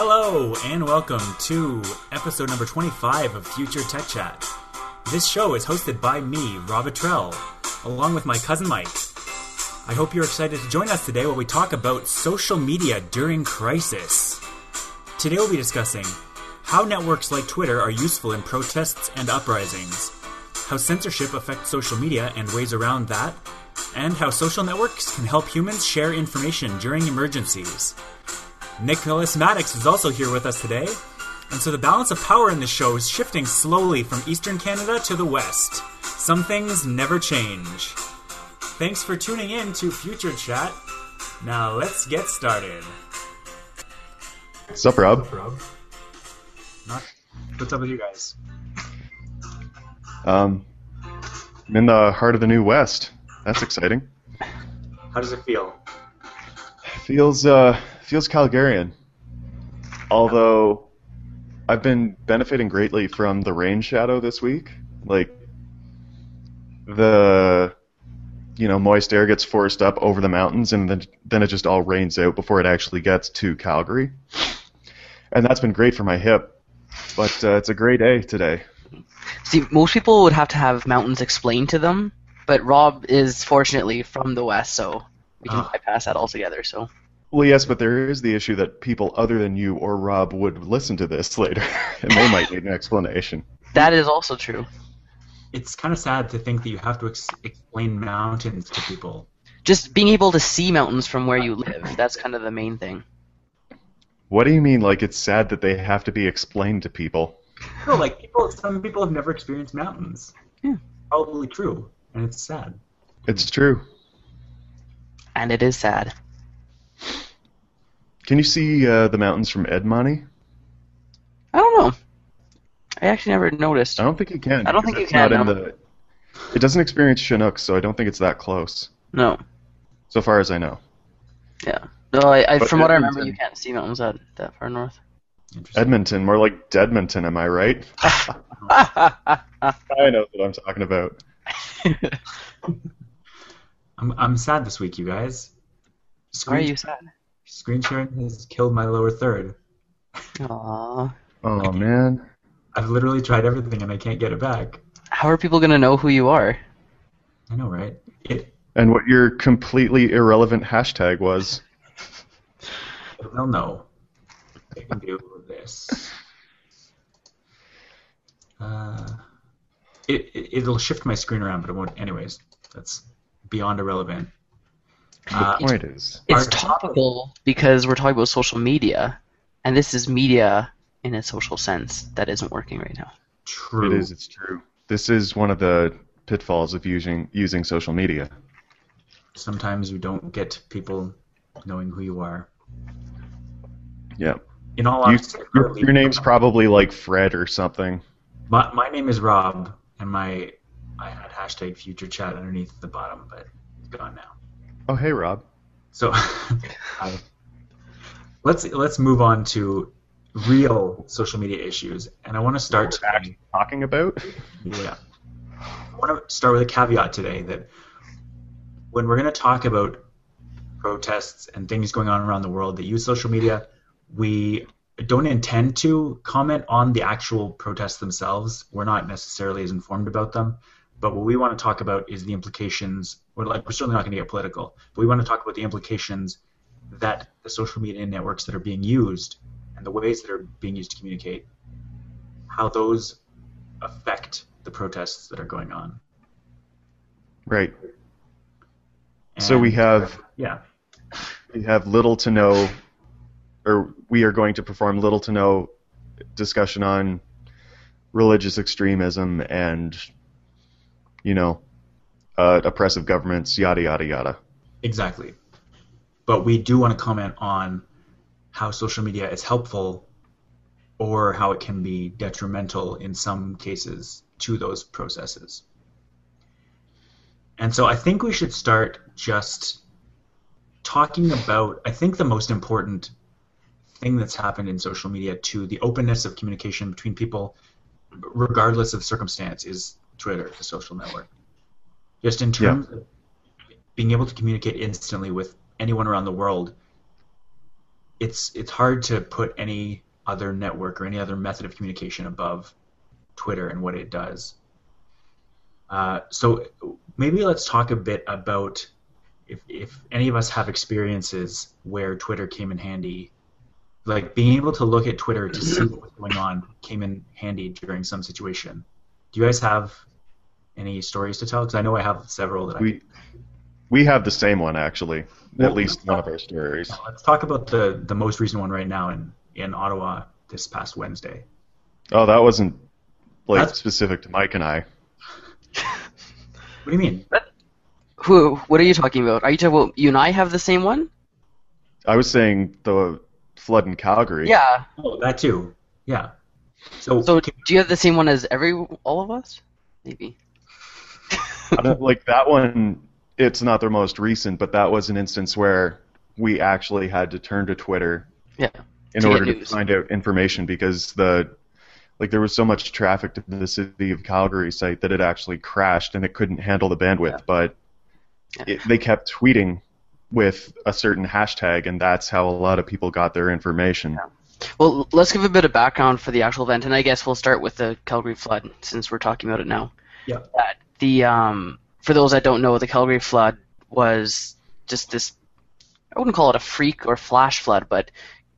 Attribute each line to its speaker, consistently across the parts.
Speaker 1: Hello, and welcome to episode number 25 of Future Tech Chat. This show is hosted by me, Rob Atrell, along with my cousin Mike. I hope you're excited to join us today while we talk about social media during crisis. Today we'll be discussing how networks like Twitter are useful in protests and uprisings, how censorship affects social media and ways around that, and how social networks can help humans share information during emergencies. Nicholas Maddox is also here with us today, and so the balance of power in the show is shifting slowly from Eastern Canada to the West. Some things never change. Thanks for tuning in to Future Chat. Now let's get started.
Speaker 2: What's up, Rob?
Speaker 1: rob Not, what's up with you guys?
Speaker 2: Um, I'm in the heart of the New West. That's exciting.
Speaker 1: How does it feel?
Speaker 2: Feels uh, feels Calgarian. Although I've been benefiting greatly from the rain shadow this week. Like the you know moist air gets forced up over the mountains, and then then it just all rains out before it actually gets to Calgary. And that's been great for my hip. But uh, it's a great day today.
Speaker 3: See, most people would have to have mountains explained to them, but Rob is fortunately from the west, so we can
Speaker 1: Ah.
Speaker 3: bypass that altogether. So
Speaker 2: Well, yes, but there is the issue that people other than you or Rob would listen to this later, and they might need an explanation.
Speaker 3: that is also true.
Speaker 1: It's kind of sad to think that you have to ex- explain mountains to people.
Speaker 3: Just being able to see mountains from where you live—that's kind of the main thing.
Speaker 2: What do you mean, like it's sad that they have to be explained to people?
Speaker 1: No, like people. Some people have never experienced mountains.
Speaker 3: Yeah.
Speaker 1: Probably true, and it's sad.
Speaker 2: It's true.
Speaker 3: And it is sad.
Speaker 2: Can you see uh, the mountains from Edmonton?
Speaker 3: I don't know. I actually never noticed.
Speaker 2: I don't think you can.
Speaker 3: I don't think you
Speaker 2: it's
Speaker 3: can,
Speaker 2: Not in
Speaker 3: no.
Speaker 2: the, it doesn't experience Chinook, so I don't think it's that close,
Speaker 3: No.
Speaker 2: so far as I know.
Speaker 3: Yeah. No, I, I
Speaker 2: But
Speaker 3: from what I remember, you can't see mountains that that far north.
Speaker 2: Edmonton, more like Deadmonton, am I right? I know what I'm talking about.
Speaker 1: I'm I'm sad this week, you guys.
Speaker 3: Why are
Speaker 1: Screen,
Speaker 3: you sad?
Speaker 1: screen sharing has killed my lower third.
Speaker 3: Aww.
Speaker 2: Oh man.
Speaker 1: I've literally tried everything and I can't get it back.
Speaker 3: How are people gonna know who you are?
Speaker 1: I know, right? It
Speaker 2: And what your completely irrelevant hashtag was.
Speaker 1: they'll know. I can do this. Uh, it, it it'll shift my screen around, but it won't. Anyways, that's beyond irrelevant. Uh,
Speaker 2: The point is,
Speaker 3: It's topical because we're talking about social media, and this is media in a social sense that isn't working right now.
Speaker 1: true.
Speaker 2: it is. It's true. This is one of the pitfalls of using using social media.
Speaker 1: Sometimes you don't get people knowing who you are.
Speaker 2: Yeah.
Speaker 1: In all
Speaker 2: You,
Speaker 1: honesty,
Speaker 2: your, your name's probably like Fred or something.
Speaker 1: My, my name is Rob, and my I had hashtag future chat underneath the bottom, but it's gone now.
Speaker 2: Oh, hey, Rob.
Speaker 1: So I, let's let's move on to real social media issues, and I want to start
Speaker 2: talking about.
Speaker 1: Yeah. I want to start with a caveat today that when we're going to talk about protests and things going on around the world that use social media, we don't intend to comment on the actual protests themselves. We're not necessarily as informed about them. But what we want to talk about is the implications, or like we're certainly not going to get political, but we want to talk about the implications that the social media networks that are being used and the ways that are being used to communicate, how those affect the protests that are going on.
Speaker 2: Right. So we have
Speaker 1: yeah,
Speaker 2: we have little to no, or we are going to perform little to no discussion on religious extremism and, you know, uh, oppressive governments, yada yada yada.
Speaker 1: exactly. But we do want to comment on how social media is helpful or how it can be detrimental in some cases to those processes. And so I think we should start just talking about, I think the most important thing that's happened in social media to the openness of communication between people, regardless of circumstance, is Twitter, the social network. Just in terms of being able to communicate instantly with anyone around the world it's it's hard to put any other network or any other method of communication above Twitter and what it does. Uh, so maybe let's talk a bit about if, if any of us have experiences where Twitter came in handy, like being able to look at Twitter to see what was going on came in handy during some situation. Do you guys have any stories to tell? Because I know I have several that I.
Speaker 2: We we have the same one actually.
Speaker 1: Well,
Speaker 2: At least one of our stories.
Speaker 1: Let's talk about the the most recent one right now in in Ottawa this past Wednesday.
Speaker 2: Oh, that wasn't like
Speaker 1: That's-
Speaker 2: specific to Mike and I.
Speaker 1: What do you mean?
Speaker 3: Who? What are you talking about? Are you talking about you and I have the same one?
Speaker 2: I was saying the flood in Calgary.
Speaker 3: Yeah.
Speaker 1: Oh, that too. Yeah. So,
Speaker 3: So do you have the same one as every all of us? Maybe.
Speaker 2: I don't- like that one. It's not the most recent, but that was an instance where we actually had to turn to Twitter
Speaker 3: Yeah.
Speaker 2: in
Speaker 3: To
Speaker 2: order to find out information because the like there was so much traffic to the city of Calgary site that it actually crashed and it couldn't handle the bandwidth. But
Speaker 3: Yeah.
Speaker 2: it, they kept tweeting with a certain hashtag, and that's how a lot of people got their information.
Speaker 3: Well, let's give a bit of background for the actual event, and I guess we'll start with the Calgary flood since we're talking about it now.
Speaker 1: Yeah.
Speaker 3: That the um, for those that don't know, the Calgary flood was just this. I wouldn't call it a freak or flash flood, but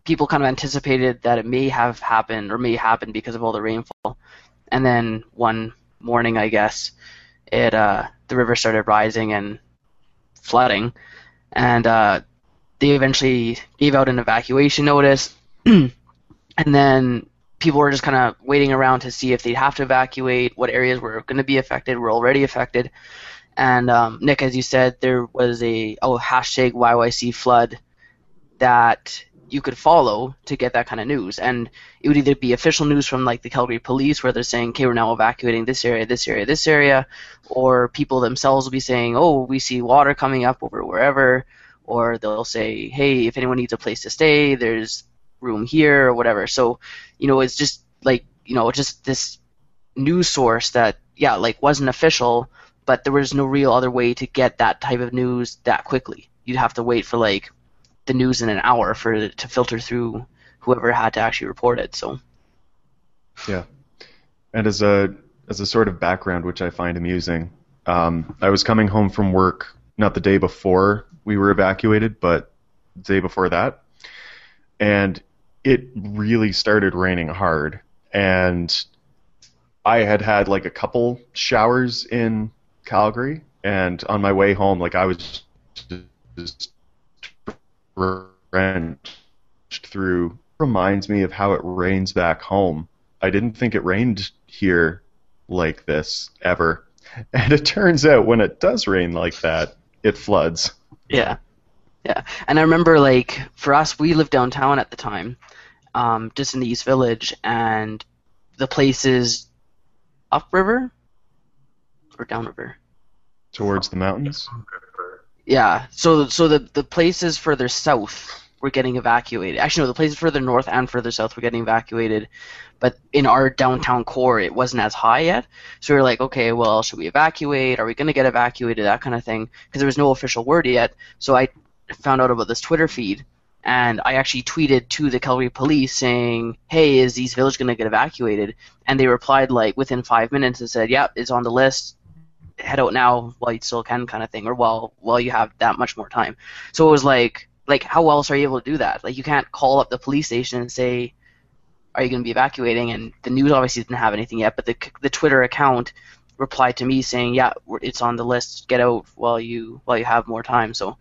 Speaker 3: people kind of anticipated that it may have happened or may happen because of all the rainfall. And then one morning, I guess, it uh, the river started rising and flooding, and uh, they eventually gave out an evacuation notice. and then people were just kind of waiting around to see if they'd have to evacuate, what areas were going to be affected, were already affected. And um, Nick, as you said, there was a oh hashtag YYC flood that you could follow to get that kind of news, and it would either be official news from like the Calgary Police, where they're saying, "Okay, we're now evacuating this area, this area, this area," or people themselves will be saying, "Oh, we see water coming up over wherever," or they'll say, "Hey, if anyone needs a place to stay, there's room here or whatever." So, you know, it's just like you know, just this news source that yeah, like wasn't official, but there was no real other way to get that type of news that quickly. You'd have to wait for like the news in an hour for it to filter through whoever had to actually report it. So
Speaker 2: Yeah. And as a as a sort of background, which I find amusing, um, I was coming home from work not the day before we were evacuated, but the day before that, and it really started raining hard. And I had had like a couple showers in Calgary, and on my way home, like I was just drenched through. Reminds me of how it rains back home. I didn't think it rained here like this ever. And it turns out when it does rain like that, it floods.
Speaker 3: Yeah, yeah. And I remember, like, for us, we lived downtown at the time, um, just in the East Village, and the place is upriver or downriver.
Speaker 2: Towards the mountains?
Speaker 3: Yeah. So, so the the places further south were getting evacuated. Actually, no, the places further north and further south were getting evacuated. But in our downtown core, it wasn't as high yet. So we were like, okay, well, should we evacuate? Are we going to get evacuated? That kind of thing. Because there was no official word yet. So I found out about this Twitter feed, and I actually tweeted to the Calgary police saying, "Hey, is East Village going to get evacuated?" And they replied like within five minutes and said, "Yep, it's on the list. Head out now while you still can," kind of thing, or while while you have that much more time. So it was like, like how else are you able to do that? Like you can't call up the police station and say, "Are you going to be evacuating?" And the news obviously didn't have anything yet, but the the Twitter account replied to me saying, "Yeah, it's on the list. Get out while you while you have more time." So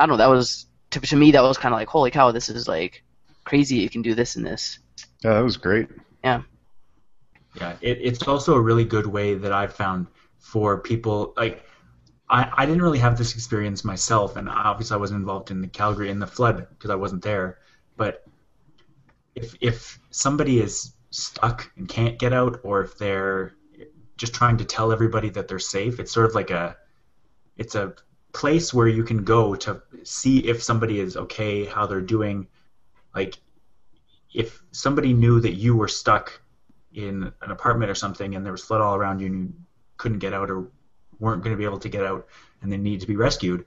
Speaker 3: I don't know. That was to, to me that was kind of like, holy cow, this is like crazy. You can do this and this.
Speaker 2: Yeah, that was great.
Speaker 1: Yeah, it, it's also a really good way that I've found for people like I, I didn't really have this experience myself, and obviously I wasn't involved in the Calgary in the flood because I wasn't there. But if if somebody is stuck and can't get out, or if they're just trying to tell everybody that they're safe, it's sort of like a it's a place where you can go to see if somebody is okay, how they're doing. Like if somebody knew that you were stuck in an apartment or something and there was flood all around you and you couldn't get out or weren't going to be able to get out and they need to be rescued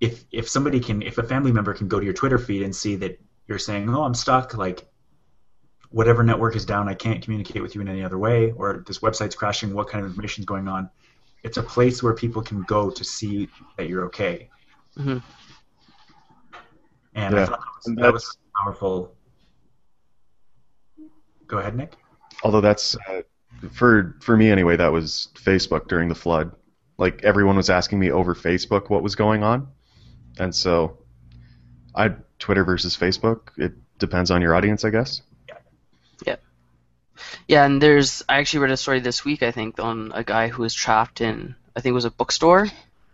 Speaker 1: if if somebody can if a family member can go to your Twitter feed and see that you're saying, "Oh, I'm stuck," like whatever network is down, I can't communicate with you in any other way, or this website's crashing, what kind of information is going on? It's a place where people can go to see that you're okay.
Speaker 3: Mhm.
Speaker 1: And I thought that was, that was powerful. Go ahead, Nick.
Speaker 2: Although that's uh, for for me anyway, that was Facebook during the flood. Like everyone was asking me over Facebook what was going on, and so I Twitter versus Facebook. It depends on your audience, I guess.
Speaker 3: Yeah, and there's I actually read a story this week I think on a guy who was trapped in I think it was a bookstore.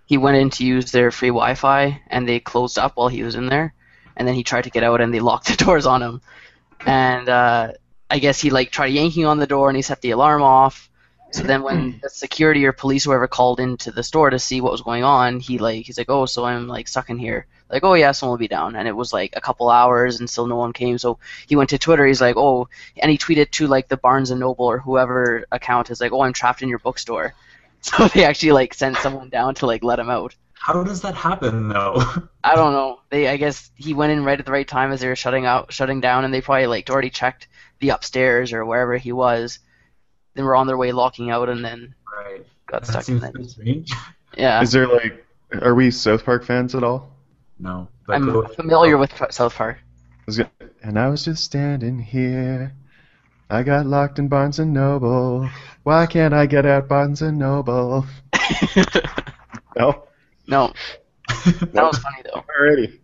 Speaker 3: He went in to use their free Wi-Fi and they closed up while he was in there, and then he tried to get out and they locked the doors on him. And uh, I guess he like tried yanking on the door and he set the alarm off. So then when the security or police whoever called into the store to see what was going on, he like he's like, oh, so I'm like stuck in here. Like, oh yeah, someone will be down. And it was like a couple hours and still no one came. So he went to Twitter. He's like, oh, and he tweeted to like the Barnes and Noble or whoever account is like, oh, I'm trapped in your bookstore. So they actually like sent someone down to like let him out.
Speaker 1: How does that happen, though?
Speaker 3: I don't know. They I guess he went in right at the right time as they were shutting out, shutting down, and they probably like already checked the upstairs or wherever he was. Then were on their way locking out, and then
Speaker 1: right.
Speaker 3: got
Speaker 1: That
Speaker 3: stuck
Speaker 1: seems
Speaker 3: in
Speaker 1: so
Speaker 3: it.
Speaker 1: strange.
Speaker 3: Yeah,
Speaker 2: Is there like, are we South Park fans at all?
Speaker 1: No, but
Speaker 3: I'm
Speaker 1: go-
Speaker 3: familiar with South Park.
Speaker 2: I was gonna- and I was just standing here. I got locked in Barnes and Noble. Why can't I get out Barnes and Noble? No.
Speaker 3: no, that was funny though.
Speaker 2: Alrighty.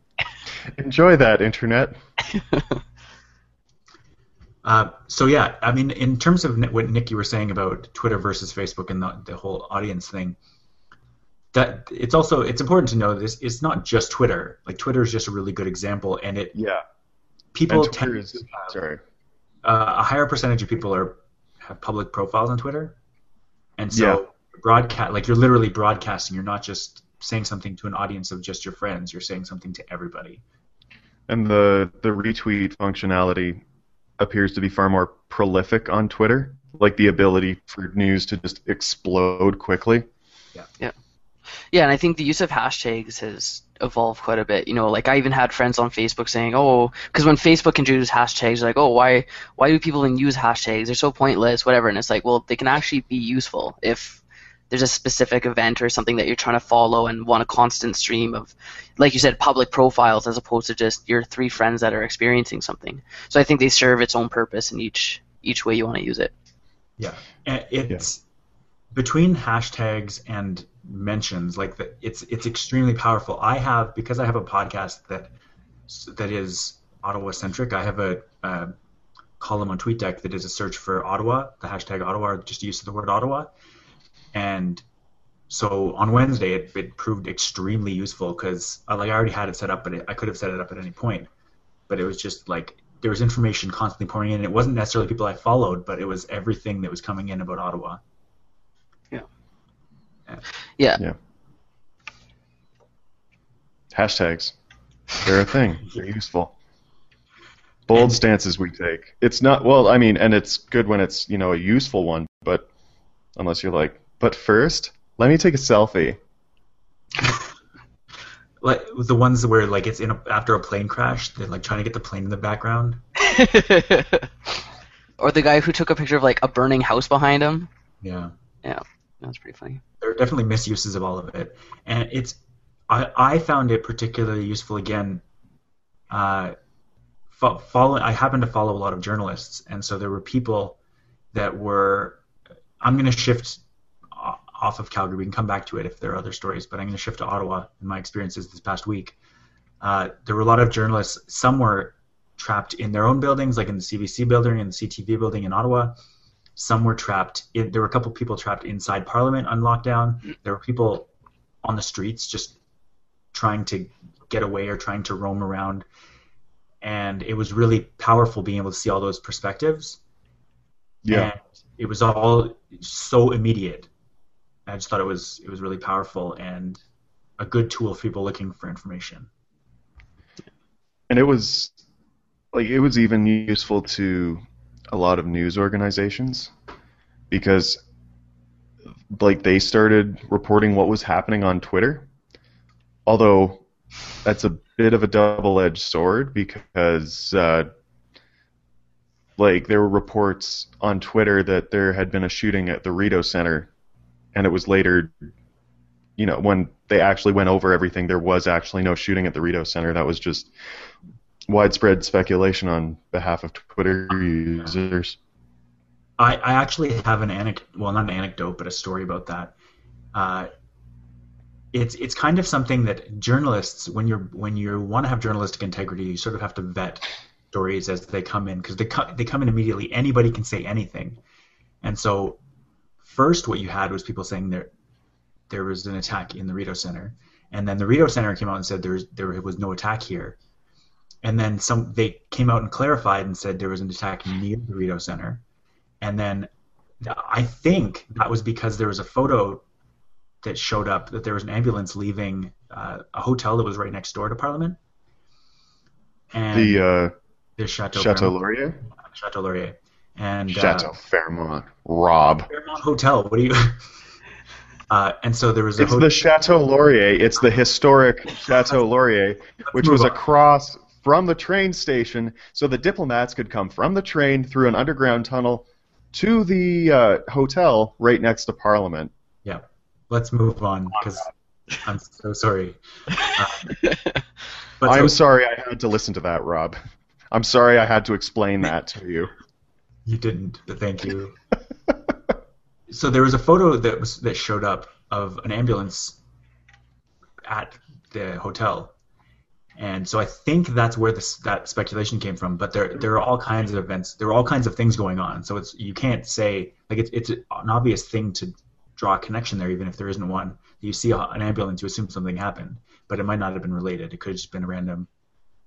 Speaker 2: Enjoy that, internet.
Speaker 1: Uh, so yeah, I mean, in terms of what Nick you were saying about Twitter versus Facebook and the, the whole audience thing, that it's also it's important to know this. It's not just Twitter. Like Twitter is just a really good example, and it
Speaker 2: Yeah.
Speaker 1: people tend
Speaker 2: is,
Speaker 1: to have,
Speaker 2: sorry.
Speaker 1: uh, a higher percentage of people are have public profiles on Twitter, and so
Speaker 2: Yeah.
Speaker 1: broadcast like you're literally broadcasting. You're not just saying something to an audience of just your friends. You're saying something to everybody.
Speaker 2: And the the retweet functionality appears to be far more prolific on Twitter, like the ability for news to just explode quickly.
Speaker 3: Yeah. Yeah, and I think the use of hashtags has evolved quite a bit. You know, like I even had friends on Facebook saying, "Oh, because when Facebook introduced hashtags, like, oh, why, why do people even use hashtags? They're so pointless, whatever." And it's like, well, they can actually be useful if there's a specific event or something that you're trying to follow and want a constant stream of, like you said, public profiles as opposed to just your three friends that are experiencing something. So I think they serve its own purpose in each each way you want to use it.
Speaker 1: Yeah, and it's between hashtags and mentions. Like that it's it's extremely powerful. I have because I have a podcast that that is Ottawa centric. I have a, a column on TweetDeck that is a search for Ottawa, the hashtag Ottawa, just use of the word Ottawa, and so on Wednesday it, it proved extremely useful because uh, like I already had it set up, but it, I could have set it up at any point, but it was just like there was information constantly pouring in. It wasn't necessarily people I followed, but it was everything that was coming in about Ottawa.
Speaker 3: Yeah, Yeah.
Speaker 2: Hashtags. They're a thing. They're useful. Bold stances we take. It's not well, I mean, and it's good when it's, you know, a useful one, but unless you're like, but first, let me take a selfie.
Speaker 1: Like the ones where like it's in a, after a plane crash, they're like trying to get the plane in the background.
Speaker 3: or the guy who took a picture of like a burning house behind him.
Speaker 1: Yeah.
Speaker 3: Yeah, That's pretty funny.
Speaker 1: there are definitely misuses of all of it, and it's I I found it particularly useful again. Uh, fo- follow I happen to follow a lot of journalists, and so there were people that were. I'm going to shift off of Calgary. We can come back to it if there are other stories, but I'm going to shift to Ottawa in my experiences this past week. Uh, there were a lot of journalists. Some were trapped in their own buildings, like in the CBC building and the CTV building in Ottawa. Some were trapped. In, there were a couple people trapped inside Parliament on lockdown. There were people on the streets just trying to get away or trying to roam around. And it was really powerful being able to see all those perspectives.
Speaker 2: Yeah.
Speaker 1: And it was all so immediate. I just thought it was it was really powerful and a good tool for people looking for information.
Speaker 2: And it was like it was even useful to a lot of news organizations because like they started reporting what was happening on Twitter. Although that's a bit of a double-edged sword because uh, like there were reports on Twitter that there had been a shooting at the Rideau Center, and it was later, you know, when they actually went over everything, there was actually no shooting at the Rideau Center. That was just widespread speculation on behalf of Twitter users.
Speaker 1: I, I actually have an anecdote, well, not an anecdote, but a story about that. Uh, it's it's kind of something that journalists, when you're when you want to have journalistic integrity, you sort of have to vet stories as they come in because they co- they come in immediately. Anybody can say anything, and so first what you had was people saying there there was an attack in the Rideau Center, and then the Rideau Center came out and said there there was no attack here, and then some they came out and clarified and said there was an attack near the Rideau Center, and then I think that was because there was a photo that showed up that there was an ambulance leaving uh, a hotel that was right next door to Parliament. And
Speaker 2: The uh,
Speaker 1: the Chateau,
Speaker 2: Chateau Laurier,
Speaker 1: Chateau Laurier, and
Speaker 2: Chateau
Speaker 1: uh,
Speaker 2: Fairmont, Rob.
Speaker 1: Fairmont Hotel. What do you? Uh, and so there was a
Speaker 2: It's the Chateau Laurier. It's the historic Chateau Laurier, which was across from the train station, so the diplomats could come from the train through an underground tunnel to the uh, hotel right next to Parliament.
Speaker 1: Yeah, let's move on because I'm so sorry. Uh, but
Speaker 2: I'm
Speaker 1: so-
Speaker 2: sorry I had to listen to that, Rob. I'm sorry I had to explain that to you.
Speaker 1: You didn't, but thank you. so there was a photo that was that showed up of an ambulance at the hotel, and so I think that's where this that speculation came from. But there there are all kinds of events, there are all kinds of things going on. So it's you can't say like it's it's an obvious thing to draw a connection there, even if there isn't one. You see an ambulance, you assume something happened, but it might not have been related. It could have just been a random.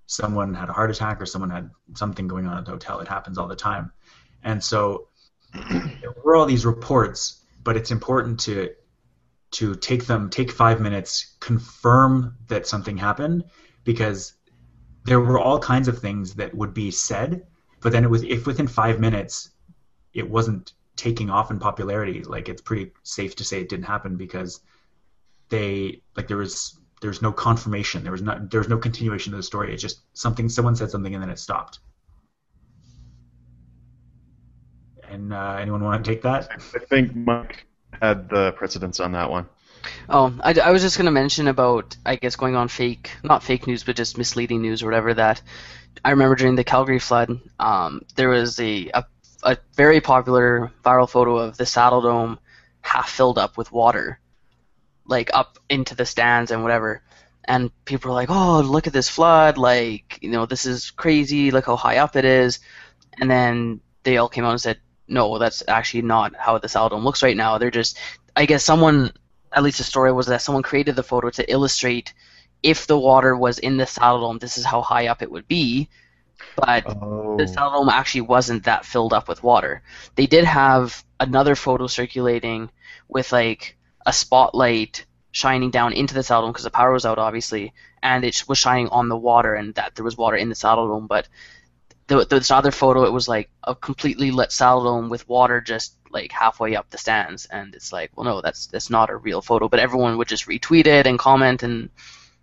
Speaker 1: Someone had a heart attack, or someone had something going on at the hotel. It happens all the time. And so there were all these reports, but it's important to to take them, take five minutes, confirm that something happened, because there were all kinds of things that would be said, but then it was if within five minutes it wasn't taking off in popularity, like it's pretty safe to say it didn't happen because they like there was there's no confirmation, there was not there was no continuation of the story. It's just something someone said something and then it stopped. And uh, anyone want to take that?
Speaker 2: I think Mike had the precedence on that one.
Speaker 3: Oh, I, I was just going to mention about, I guess, going on fake, not fake news, but just misleading news or whatever. That I remember during the Calgary flood, um, there was a, a a very popular viral photo of the Saddle Dome half filled up with water, like up into the stands and whatever. And people were like, "Oh, look at this flood! Like, you know, this is crazy. Look how high up it is." And then they all came out and said, "No, that's actually not how the Saddle Dome looks right now. They're just, I guess, someone at least the story was that someone created the photo to illustrate if the water was in the saddle dome, this is how high up it would be. But
Speaker 2: Oh.
Speaker 3: the saddle dome actually wasn't that filled up with water. They did have another photo circulating with like a spotlight shining down into the saddle dome because the power was out, obviously, and it was shining on the water and that there was water in the saddle dome. But the, this other photo, it was like a completely lit saddle dome with water just like halfway up the stands, and it's like, well, no, that's that's not a real photo. But everyone would just retweet it and comment, and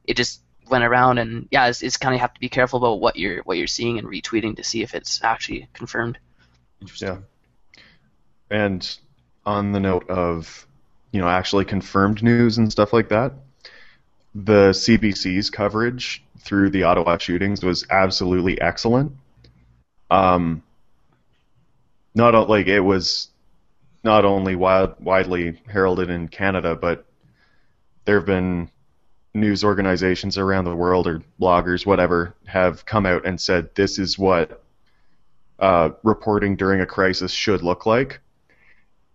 Speaker 3: it just went around. And yeah, it's, it's kind of have to be careful about what you're what you're seeing and retweeting to see if it's actually confirmed.
Speaker 2: Yeah. And on the note of, you know, actually confirmed news and stuff like that, the CBC's coverage through the Ottawa shootings was absolutely excellent. Um, not like it was not only widely heralded in Canada, but there have been news organizations around the world or bloggers, whatever, have come out and said this is what uh, reporting during a crisis should look like.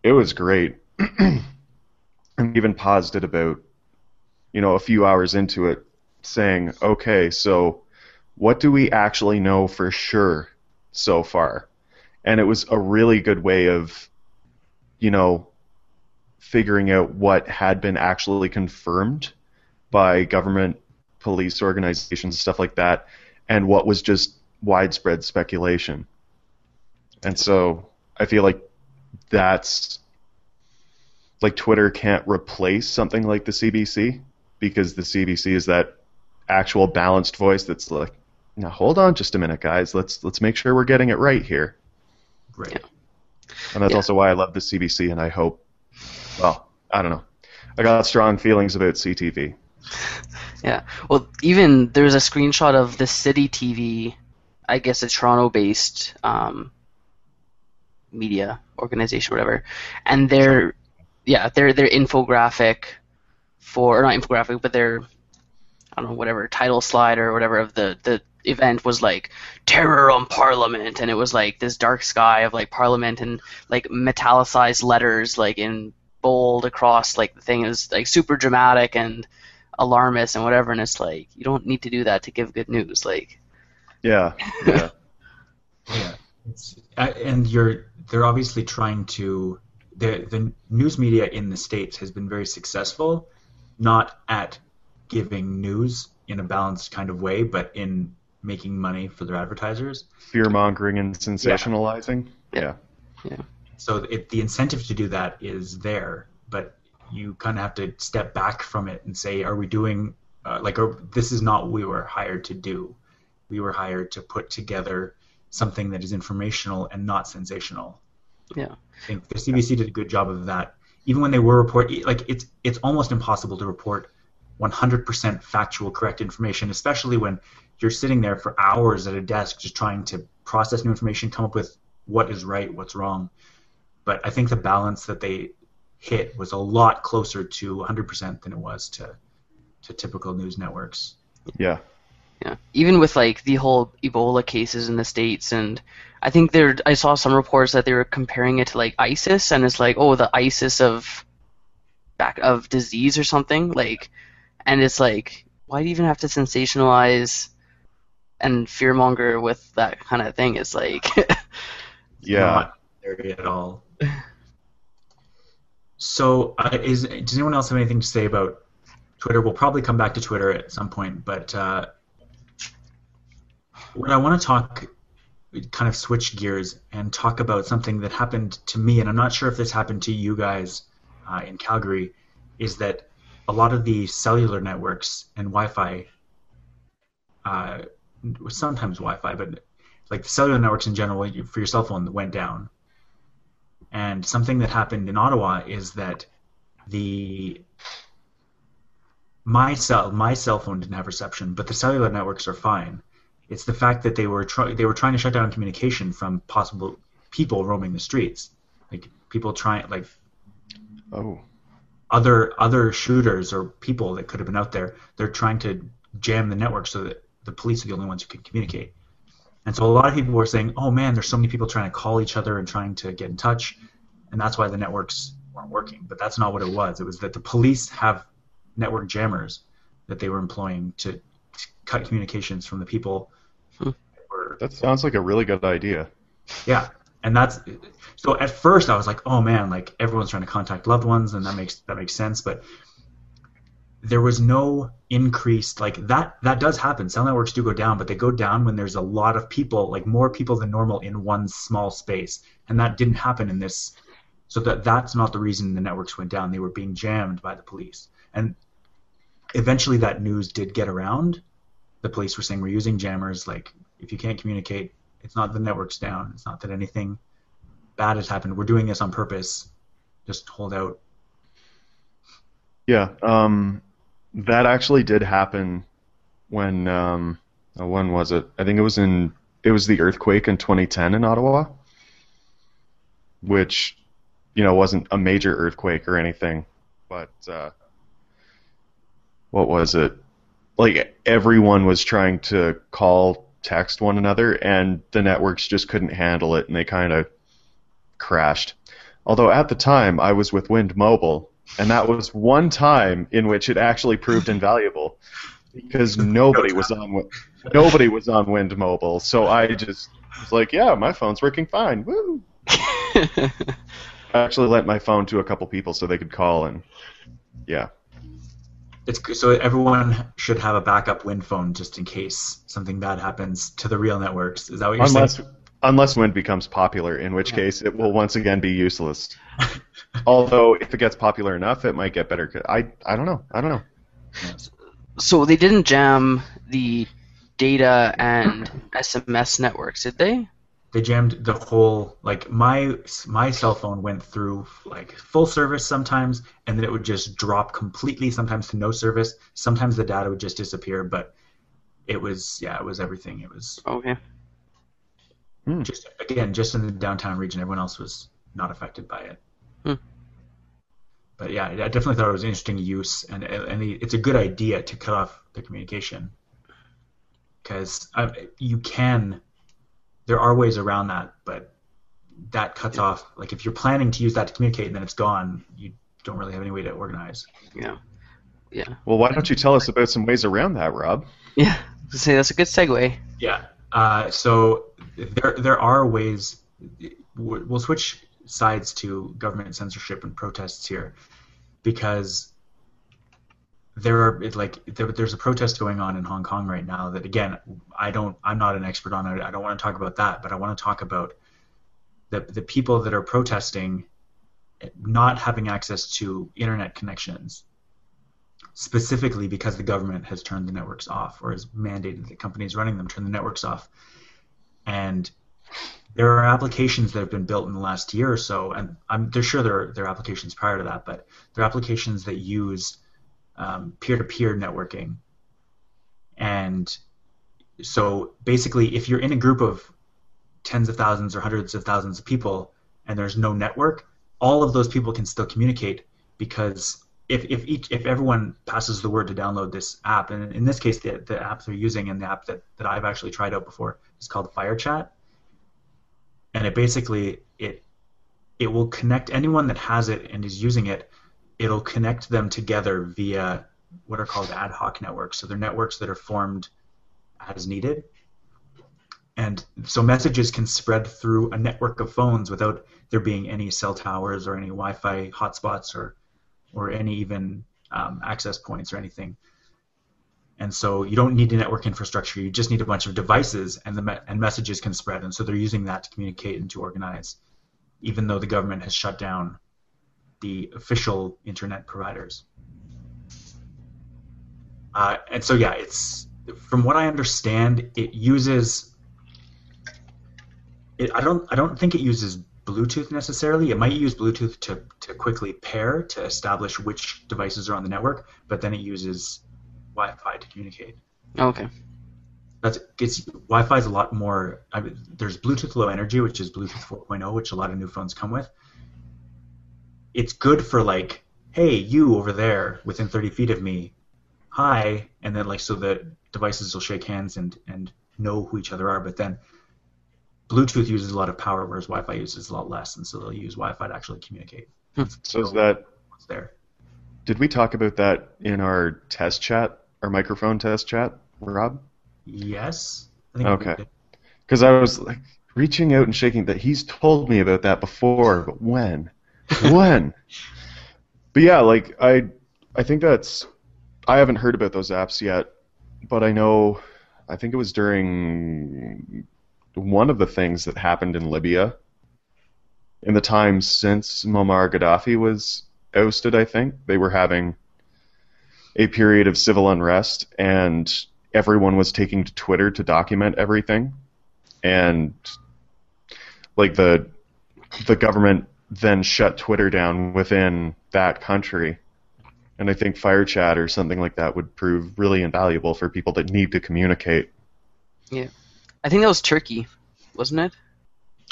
Speaker 2: It was great. and even paused it about, you know, a few hours into it, saying, okay, so what do we actually know for sure so far? And it was a really good way of, you know, figuring out what had been actually confirmed by government, police organizations, stuff like that, and what was just widespread speculation. And so I feel like that's like Twitter can't replace something like the CBC because the CBC is that actual balanced voice that's like, now hold on just a minute, guys. Let's let's make sure we're getting it right here.
Speaker 1: Right.
Speaker 3: Yeah.
Speaker 2: And that's
Speaker 3: Yeah.
Speaker 2: also why I love the CBC, and I hope. Well, I don't know. I got strong feelings about CTV.
Speaker 3: Yeah. Well, even there's a screenshot of the City TV, I guess a Toronto-based um, media organization, or whatever, and their yeah their their infographic for or not infographic, but their I don't know whatever title slide or whatever of the the event was like terror on Parliament, and it was like this dark sky of like Parliament and like metallicized letters like in bold across like the thing. It was like super dramatic and alarmist and whatever, and it's like you don't need to do that to give good news. Like,
Speaker 2: Yeah, yeah,
Speaker 1: Yeah, it's, and you're they're obviously trying to the the news media in the states has been very successful, not at giving news in a balanced kind of way, but in making money for their advertisers.
Speaker 2: fear mongering and sensationalizing. Yeah. yeah.
Speaker 1: So it, the incentive to do that is there, but you kind of have to step back from it and say, are we doing uh, like are, this is not what we were hired to do. We were hired to put together something that is informational and not sensational.
Speaker 3: yeah,
Speaker 1: I think the CBC did a good job of that. Even when they were report, like it's it's almost impossible to report 100% factual, correct information, especially when you're sitting there for hours at a desk just trying to process new information, come up with what is right, what's wrong. But I think the balance that they hit was a lot closer to 100% than it was to to typical news networks.
Speaker 2: Yeah.
Speaker 3: yeah. Even with like the whole Ebola cases in the states, and I think there, I saw some reports that they were comparing it to like ISIS, and it's like, oh, the ISIS of back of disease or something, like, and it's like, why do you even have to sensationalize and fearmonger with that kind of thing? is like,
Speaker 2: Yeah.
Speaker 1: Not there at all. So, uh, is does anyone else have anything to say about Twitter? We'll probably come back to Twitter at some point, but uh, what I want to talk, kind of switch gears and talk about something that happened to me, and I'm not sure if this happened to you guys uh, in Calgary, is that a lot of the cellular networks and Wi-Fi, uh, sometimes Wi-Fi, but like the cellular networks in general for your cell phone went down. And something that happened in Ottawa is that the my cell my cell phone didn't have reception, but the cellular networks are fine. It's the fact that they were try- they were trying to shut down communication from possible people roaming the streets, like people trying like
Speaker 2: Oh.
Speaker 1: other other shooters or people that could have been out there. They're trying to jam the network so that the police are the only ones who can communicate. And so a lot of people were saying, "Oh man, there's so many people trying to call each other and trying to get in touch," and that's why the networks weren't working. But that's not what it was. It was that the police have network jammers that they were employing to, to cut communications from the people.
Speaker 3: Hmm.
Speaker 1: that were
Speaker 2: That sounds like a really good idea.
Speaker 1: yeah, and that's so. At first, I was like, "Oh man, like everyone's trying to contact loved ones, and that makes that makes sense." But there was no increased like that. That does happen. Cell networks do go down, but they go down when there's a lot of people, like more people than normal, in one small space, and that didn't happen in this. So that that's not the reason the networks went down. They were being jammed by the police, and eventually that news did get around. The police were saying we're using jammers. Like if you can't communicate, it's not the network's down. It's not that anything bad has happened. We're doing this on purpose. Just hold out.
Speaker 2: Yeah. Um, that actually did happen when um, uh, when was it? I think it was in it was the earthquake in 2010 in Ottawa, which you know wasn't a major earthquake or anything, but uh, what was it? Like everyone was trying to call, text one another, and the networks just couldn't handle it, and they kind of crashed. Although at the time I was with Wind Mobile, and that was one time in which it actually proved invaluable because nobody was on Wi- nobody was on Wind Mobile. So I just was like, yeah, my phone's working fine. Woo! I actually lent my phone to a couple people so they could call and yeah.
Speaker 1: It's so everyone should have a backup Wind phone just in case something bad happens to the real networks. Is that what you're
Speaker 2: Unless
Speaker 1: saying?
Speaker 2: unless Wind becomes popular, in which case it will once again be useless. Although if it gets popular enough, it might get better. I I don't know. I don't know.
Speaker 3: So they didn't jam the data and SMS networks, did they?
Speaker 1: They jammed the whole like my my cell phone went through like full service sometimes, and then it would just drop completely. Sometimes to no service. Sometimes the data would just disappear. But it was yeah, it was everything. It was
Speaker 3: Okay. Hmm.
Speaker 1: just again just in the downtown region. Everyone else was not affected by it. But yeah, I definitely thought it was an interesting use, and and it's a good idea to cut off the communication because you can. There are ways around that, but that cuts off. Like if you're planning to use that to communicate and then it's gone, you don't really have any way to organize.
Speaker 3: Yeah. Yeah.
Speaker 2: Well, why don't you tell us about some ways around that, Rob?
Speaker 3: Yeah. Say that's a good segue.
Speaker 1: Yeah. Uh, so there there are ways. We'll switch sides to government censorship and protests here, because there are like there, there's a protest going on in Hong Kong right now that again I don't I'm not an expert on it. I don't want to talk about that but I want to talk about the the people that are protesting not having access to internet connections specifically because the government has turned the networks off or has mandated the companies running them turn the networks off. And there are applications that have been built in the last year or so and I'm they're sure there are, there are applications prior to that but there are applications that use um, peer-to-peer networking. And so basically, if you're in a group of tens of thousands or hundreds of thousands of people and there's no network, all of those people can still communicate because if, if each if everyone passes the word to download this app, and in this case the, the app they're using and the app that, that I've actually tried out before is called FireChat. And it basically it it will connect anyone that has it and is using it it'll connect them together via what are called ad hoc networks. So they're networks that are formed as needed. And so messages can spread through a network of phones without there being any cell towers or any Wi-Fi hotspots or or any even um, access points or anything. And so you don't need a network infrastructure. You just need a bunch of devices, and the me- and messages can spread. And so they're using that to communicate and to organize, even though the government has shut down the official internet providers. Uh, and so yeah, it's from what I understand, it uses. It, I don't. I don't think it uses Bluetooth necessarily. It might use Bluetooth to, to quickly pair to establish which devices are on the network, but then it uses Wi-Fi to communicate.
Speaker 3: Oh, okay.
Speaker 1: That's it's Wi-Fi is a lot more. I mean, there's Bluetooth Low Energy, which is Bluetooth 4.0, which a lot of new phones come with it's good for like, hey, you over there within 30 feet of me, hi, and then like so the devices will shake hands and and know who each other are. But then Bluetooth uses a lot of power, whereas Wi-Fi uses a lot less, and so they'll use Wi-Fi to actually communicate. Hmm.
Speaker 2: So is that
Speaker 1: what's there?
Speaker 2: Did we talk about that in our test chat, our microphone test chat, Rob?
Speaker 1: Yes. I think
Speaker 2: Okay. Because I was like reaching out and shaking that he's told me about that before, but when? when? But yeah, like I, I think that's. I haven't heard about those apps yet, but I know. I think it was during one of the things that happened in Libya. In the time since Muammar Gaddafi was ousted, I think they were having a period of civil unrest, and everyone was taking to Twitter to document everything, and like the the government then shut Twitter down within that country. And I think FireChat or something like that would prove really invaluable for people that need to communicate.
Speaker 3: Yeah. I think that was Turkey, wasn't it?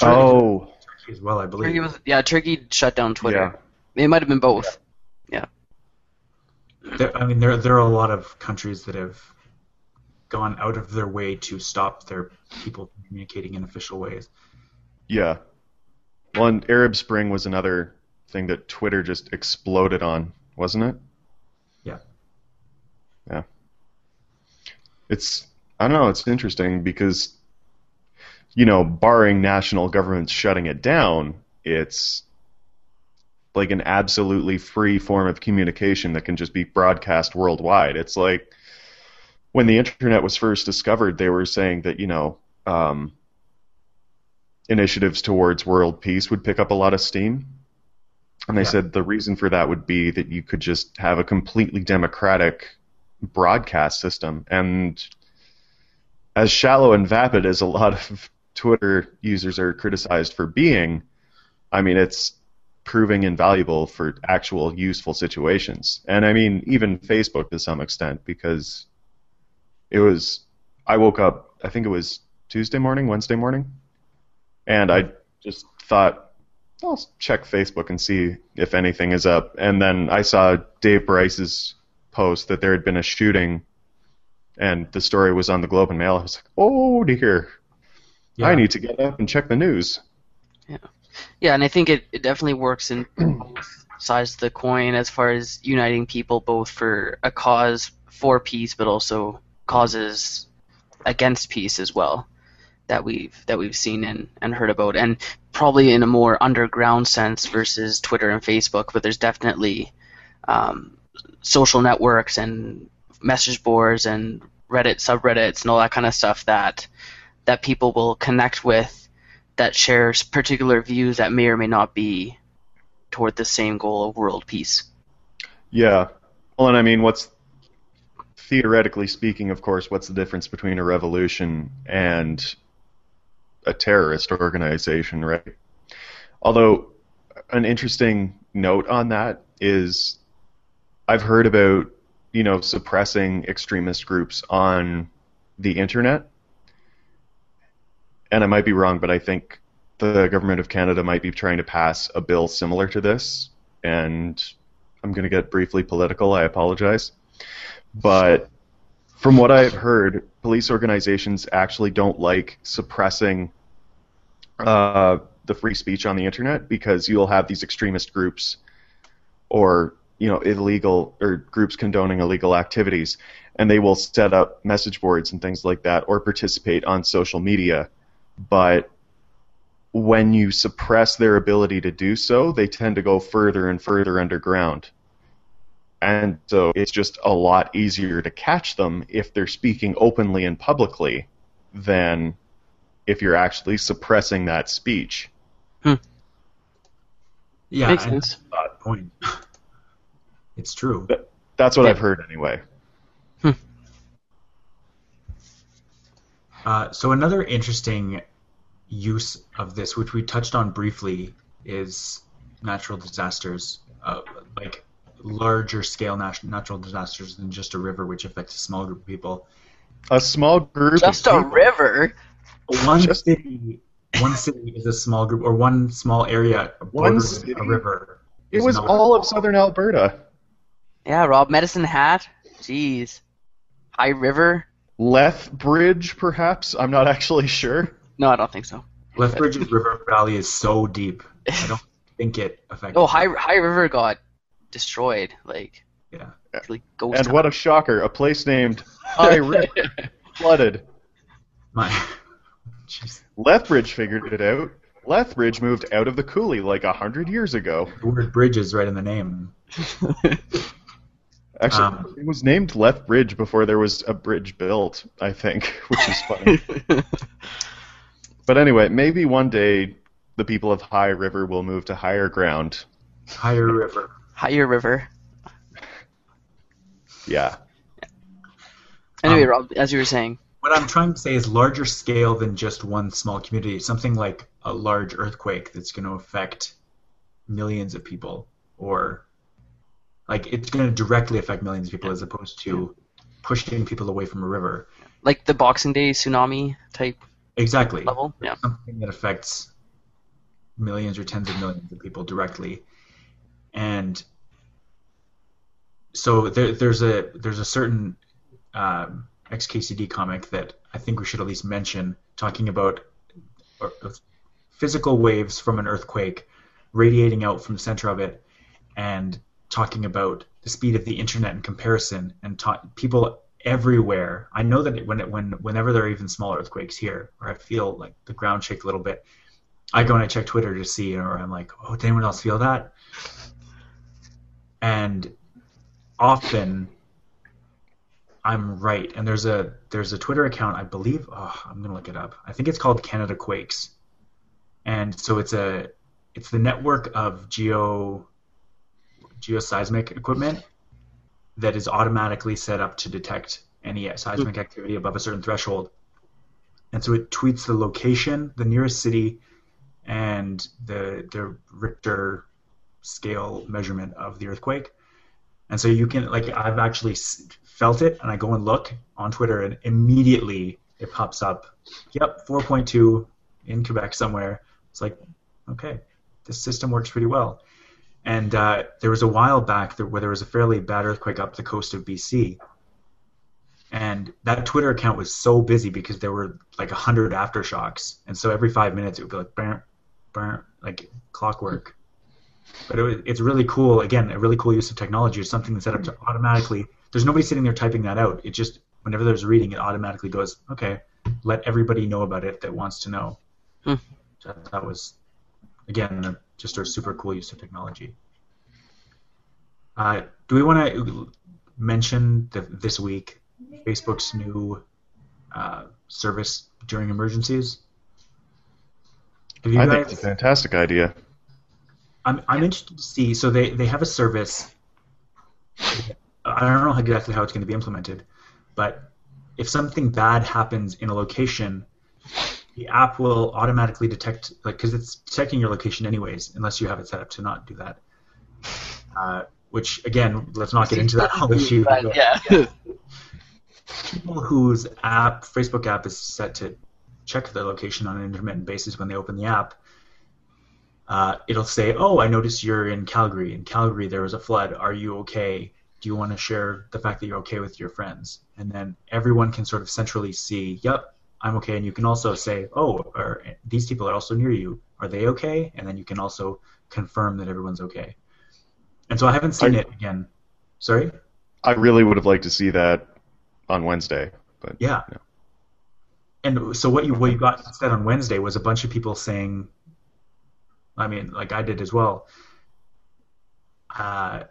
Speaker 2: Oh,
Speaker 1: Turkey as well, I believe.
Speaker 3: Turkey was, yeah, Turkey shut down Twitter. Yeah. It might have been both.
Speaker 1: There, I mean, there there are a lot of countries that have gone out of their way to stop their people communicating in official ways.
Speaker 2: yeah. Well, and Arab Spring was another thing that Twitter just exploded on, wasn't it?
Speaker 1: Yeah.
Speaker 2: Yeah. It's I don't know, it's interesting because you know, barring national governments shutting it down, it's like an absolutely free form of communication that can just be broadcast worldwide. It's like when the internet was first discovered, they were saying that, you know, um, initiatives towards world peace would pick up a lot of steam. And they
Speaker 1: Yeah.
Speaker 2: said the reason for that would be that you could just have a completely democratic broadcast system. And as shallow and vapid as a lot of Twitter users are criticized for being, I mean, it's proving invaluable for actual useful situations. And I mean, even Facebook to some extent, because it was, I woke up, I think it was Tuesday morning, Wednesday morning, and I just thought, I'll check Facebook and see if anything is up. And then I saw Dave Bryce's post that there had been a shooting, and the story was on the Globe and Mail. I was like, oh dear,
Speaker 1: Yeah.
Speaker 2: I need to get up and check the news.
Speaker 3: Yeah, and I think it, it definitely works in both sides of the coin as far as uniting people both for a cause for peace, but also causes against peace as well that we've that we've seen and, and heard about, and probably in a more underground sense versus Twitter and Facebook. But there's definitely um, social networks and message boards and Reddit subreddits and all that kind of stuff that that people will connect with that shares particular views that may or may not be toward the same goal of world peace.
Speaker 2: Yeah. Well, and I mean, what's theoretically speaking, of course, what's the difference between a revolution and a terrorist organization, right? Although, an interesting note on that is I've heard about, you know, suppressing extremist groups on the internet. And I might be wrong, but I think the government of Canada might be trying to pass a bill similar to this. And I'm going to get briefly political. I apologize. But from what I've heard, police organizations actually don't like suppressing uh, the free speech on the internet because you'll have these extremist groups or you know illegal or groups condoning illegal activities, and they will set up message boards and things like that or participate on social media. But when you suppress their ability to do so, they tend to go further and further underground. And so it's just a lot easier to catch them if they're speaking openly and publicly than if you're actually suppressing that speech. Hmm.
Speaker 1: Yeah,
Speaker 3: Makes sense.
Speaker 1: that's point. It's true.
Speaker 2: That's what
Speaker 3: Yeah.
Speaker 2: I've heard anyway.
Speaker 1: Uh, so another interesting use of this, which we touched on briefly, is natural disasters, uh, like larger scale nat- natural disasters than just a river, which affects a small group of people.
Speaker 2: A small group
Speaker 3: Just
Speaker 2: of
Speaker 3: a
Speaker 2: people-
Speaker 3: river.
Speaker 1: One
Speaker 2: Just-
Speaker 1: city, one city is a small group, or one small area
Speaker 2: One
Speaker 1: borders
Speaker 2: city?
Speaker 1: a river.
Speaker 2: It
Speaker 1: is
Speaker 2: was
Speaker 1: not-
Speaker 2: all of southern Alberta.
Speaker 3: Yeah, Rob, Medicine Hat. Jeez. High River.
Speaker 2: Lethbridge, perhaps? I'm not actually sure.
Speaker 3: No, I don't think so.
Speaker 1: Lethbridge's river valley is so deep. I don't think it affects.
Speaker 3: Oh, High High River got destroyed. Like,
Speaker 1: Yeah.
Speaker 3: like ghost.
Speaker 2: And
Speaker 3: town.
Speaker 2: what a shocker! A place named High River flooded.
Speaker 1: My. Jeez.
Speaker 2: Lethbridge figured it out. Lethbridge moved out of the coulee like a hundred years ago.
Speaker 1: The word bridge is right in the name.
Speaker 2: Actually,
Speaker 1: Um,
Speaker 2: it was named Left Bridge before there was a bridge built, I think, which is funny. but anyway, maybe one day the people of High River will move to higher ground.
Speaker 1: Higher river.
Speaker 3: Higher River.
Speaker 2: Yeah.
Speaker 3: Anyway,
Speaker 1: Um,
Speaker 3: Rob, as you were saying.
Speaker 1: What I'm trying to say is larger scale than just one small community. Something like a large earthquake that's going to affect millions of people, or like it's going to directly affect millions of people as opposed to pushing people away from a river.
Speaker 3: Like the Boxing Day tsunami type
Speaker 1: Exactly.
Speaker 3: level. Yeah.
Speaker 1: Something that affects millions or tens of millions of people directly, and so there, there's a there's a certain um, XKCD comic that I think we should at least mention, talking about uh, physical waves from an earthquake radiating out from the center of it, and talking about the speed of the internet in comparison, and ta- people everywhere. I know that when it, when whenever there are even small earthquakes here, or I feel like the ground shake a little bit, I go and I check Twitter to see, or I'm like, oh, did anyone else feel that? And often I'm right. And there's a there's a Twitter account, I believe. Oh, I'm gonna look it up. I think it's called Canada Quakes, and so it's a it's the network of geo geoseismic equipment, that is automatically set up to detect any seismic activity above a certain threshold. And so it tweets the location, the nearest city, and the the Richter scale measurement of the earthquake. And so you can like I've actually felt it, and I go and look on Twitter, and immediately it pops up. Yep, 4.2 in Quebec somewhere. It's like, okay, this system works pretty well. And uh, there was a while back where there was a fairly bad earthquake up the coast of BC, and that Twitter account was so busy because there were like a hundred aftershocks, and so every five minutes it would be like, burn, burn, like clockwork. But it it's really cool. Again, a really cool use of technology. It's something that's set up to automatically. There's nobody sitting there typing that out. It just whenever there's a reading, it automatically goes, okay, let everybody know about it that wants to know.
Speaker 3: Hmm.
Speaker 1: That, that was, again, a, just a super cool use of technology. Uh, do we want to mention the, this week Facebook's new uh, service during emergencies?
Speaker 2: I
Speaker 1: guys?
Speaker 2: think it's a fantastic idea.
Speaker 1: I'm I'm interested to see. So they they have a service. I don't know exactly how it's going to be implemented, but if something bad happens in a location, the app will automatically detect, like, because it's detecting your location anyways, unless you have it set up to not do that. Uh, which again, let's not get into that whole issue.
Speaker 3: But, yeah.
Speaker 1: people whose app, Facebook app, is set to check their location on an intermittent basis when they open the app, uh, it'll say, "Oh, I noticed you're in Calgary. In Calgary, there was a flood. Are you okay? Do you want to share the fact that you're okay with your friends?" And then everyone can sort of centrally see, "Yep, I'm okay." And you can also say, "Oh, are, these people are also near you. Are they okay?" And then you can also confirm that everyone's okay. And so I haven't seen
Speaker 2: I-
Speaker 1: it again. Sorry.
Speaker 2: I really would have liked to see that on Wednesday, but
Speaker 1: Yeah.
Speaker 2: no.
Speaker 1: And so what you what you got instead on Wednesday was a bunch of people saying, I mean, like I did as well. Uh,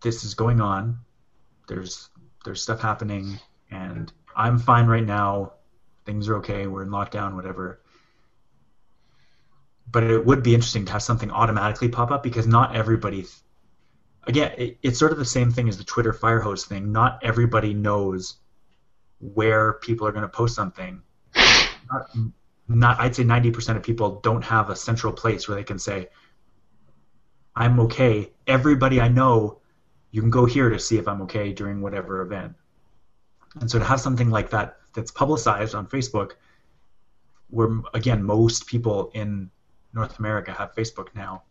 Speaker 1: this is going on. There's there's stuff happening, and I'm fine right now. Things are okay. We're in lockdown, whatever. But it would be interesting to have something automatically pop up because not everybody. Th- again, it, it's sort of the same thing as the Twitter Firehose thing. Not everybody knows where people are going to post something. Not, not, I'd say 90% of people don't have a central place where they can say, I'm okay. Everybody I know, you can go here to see if I'm okay during whatever event. And so to have something like that that's publicized on Facebook, where, again, most people in North America have Facebook now,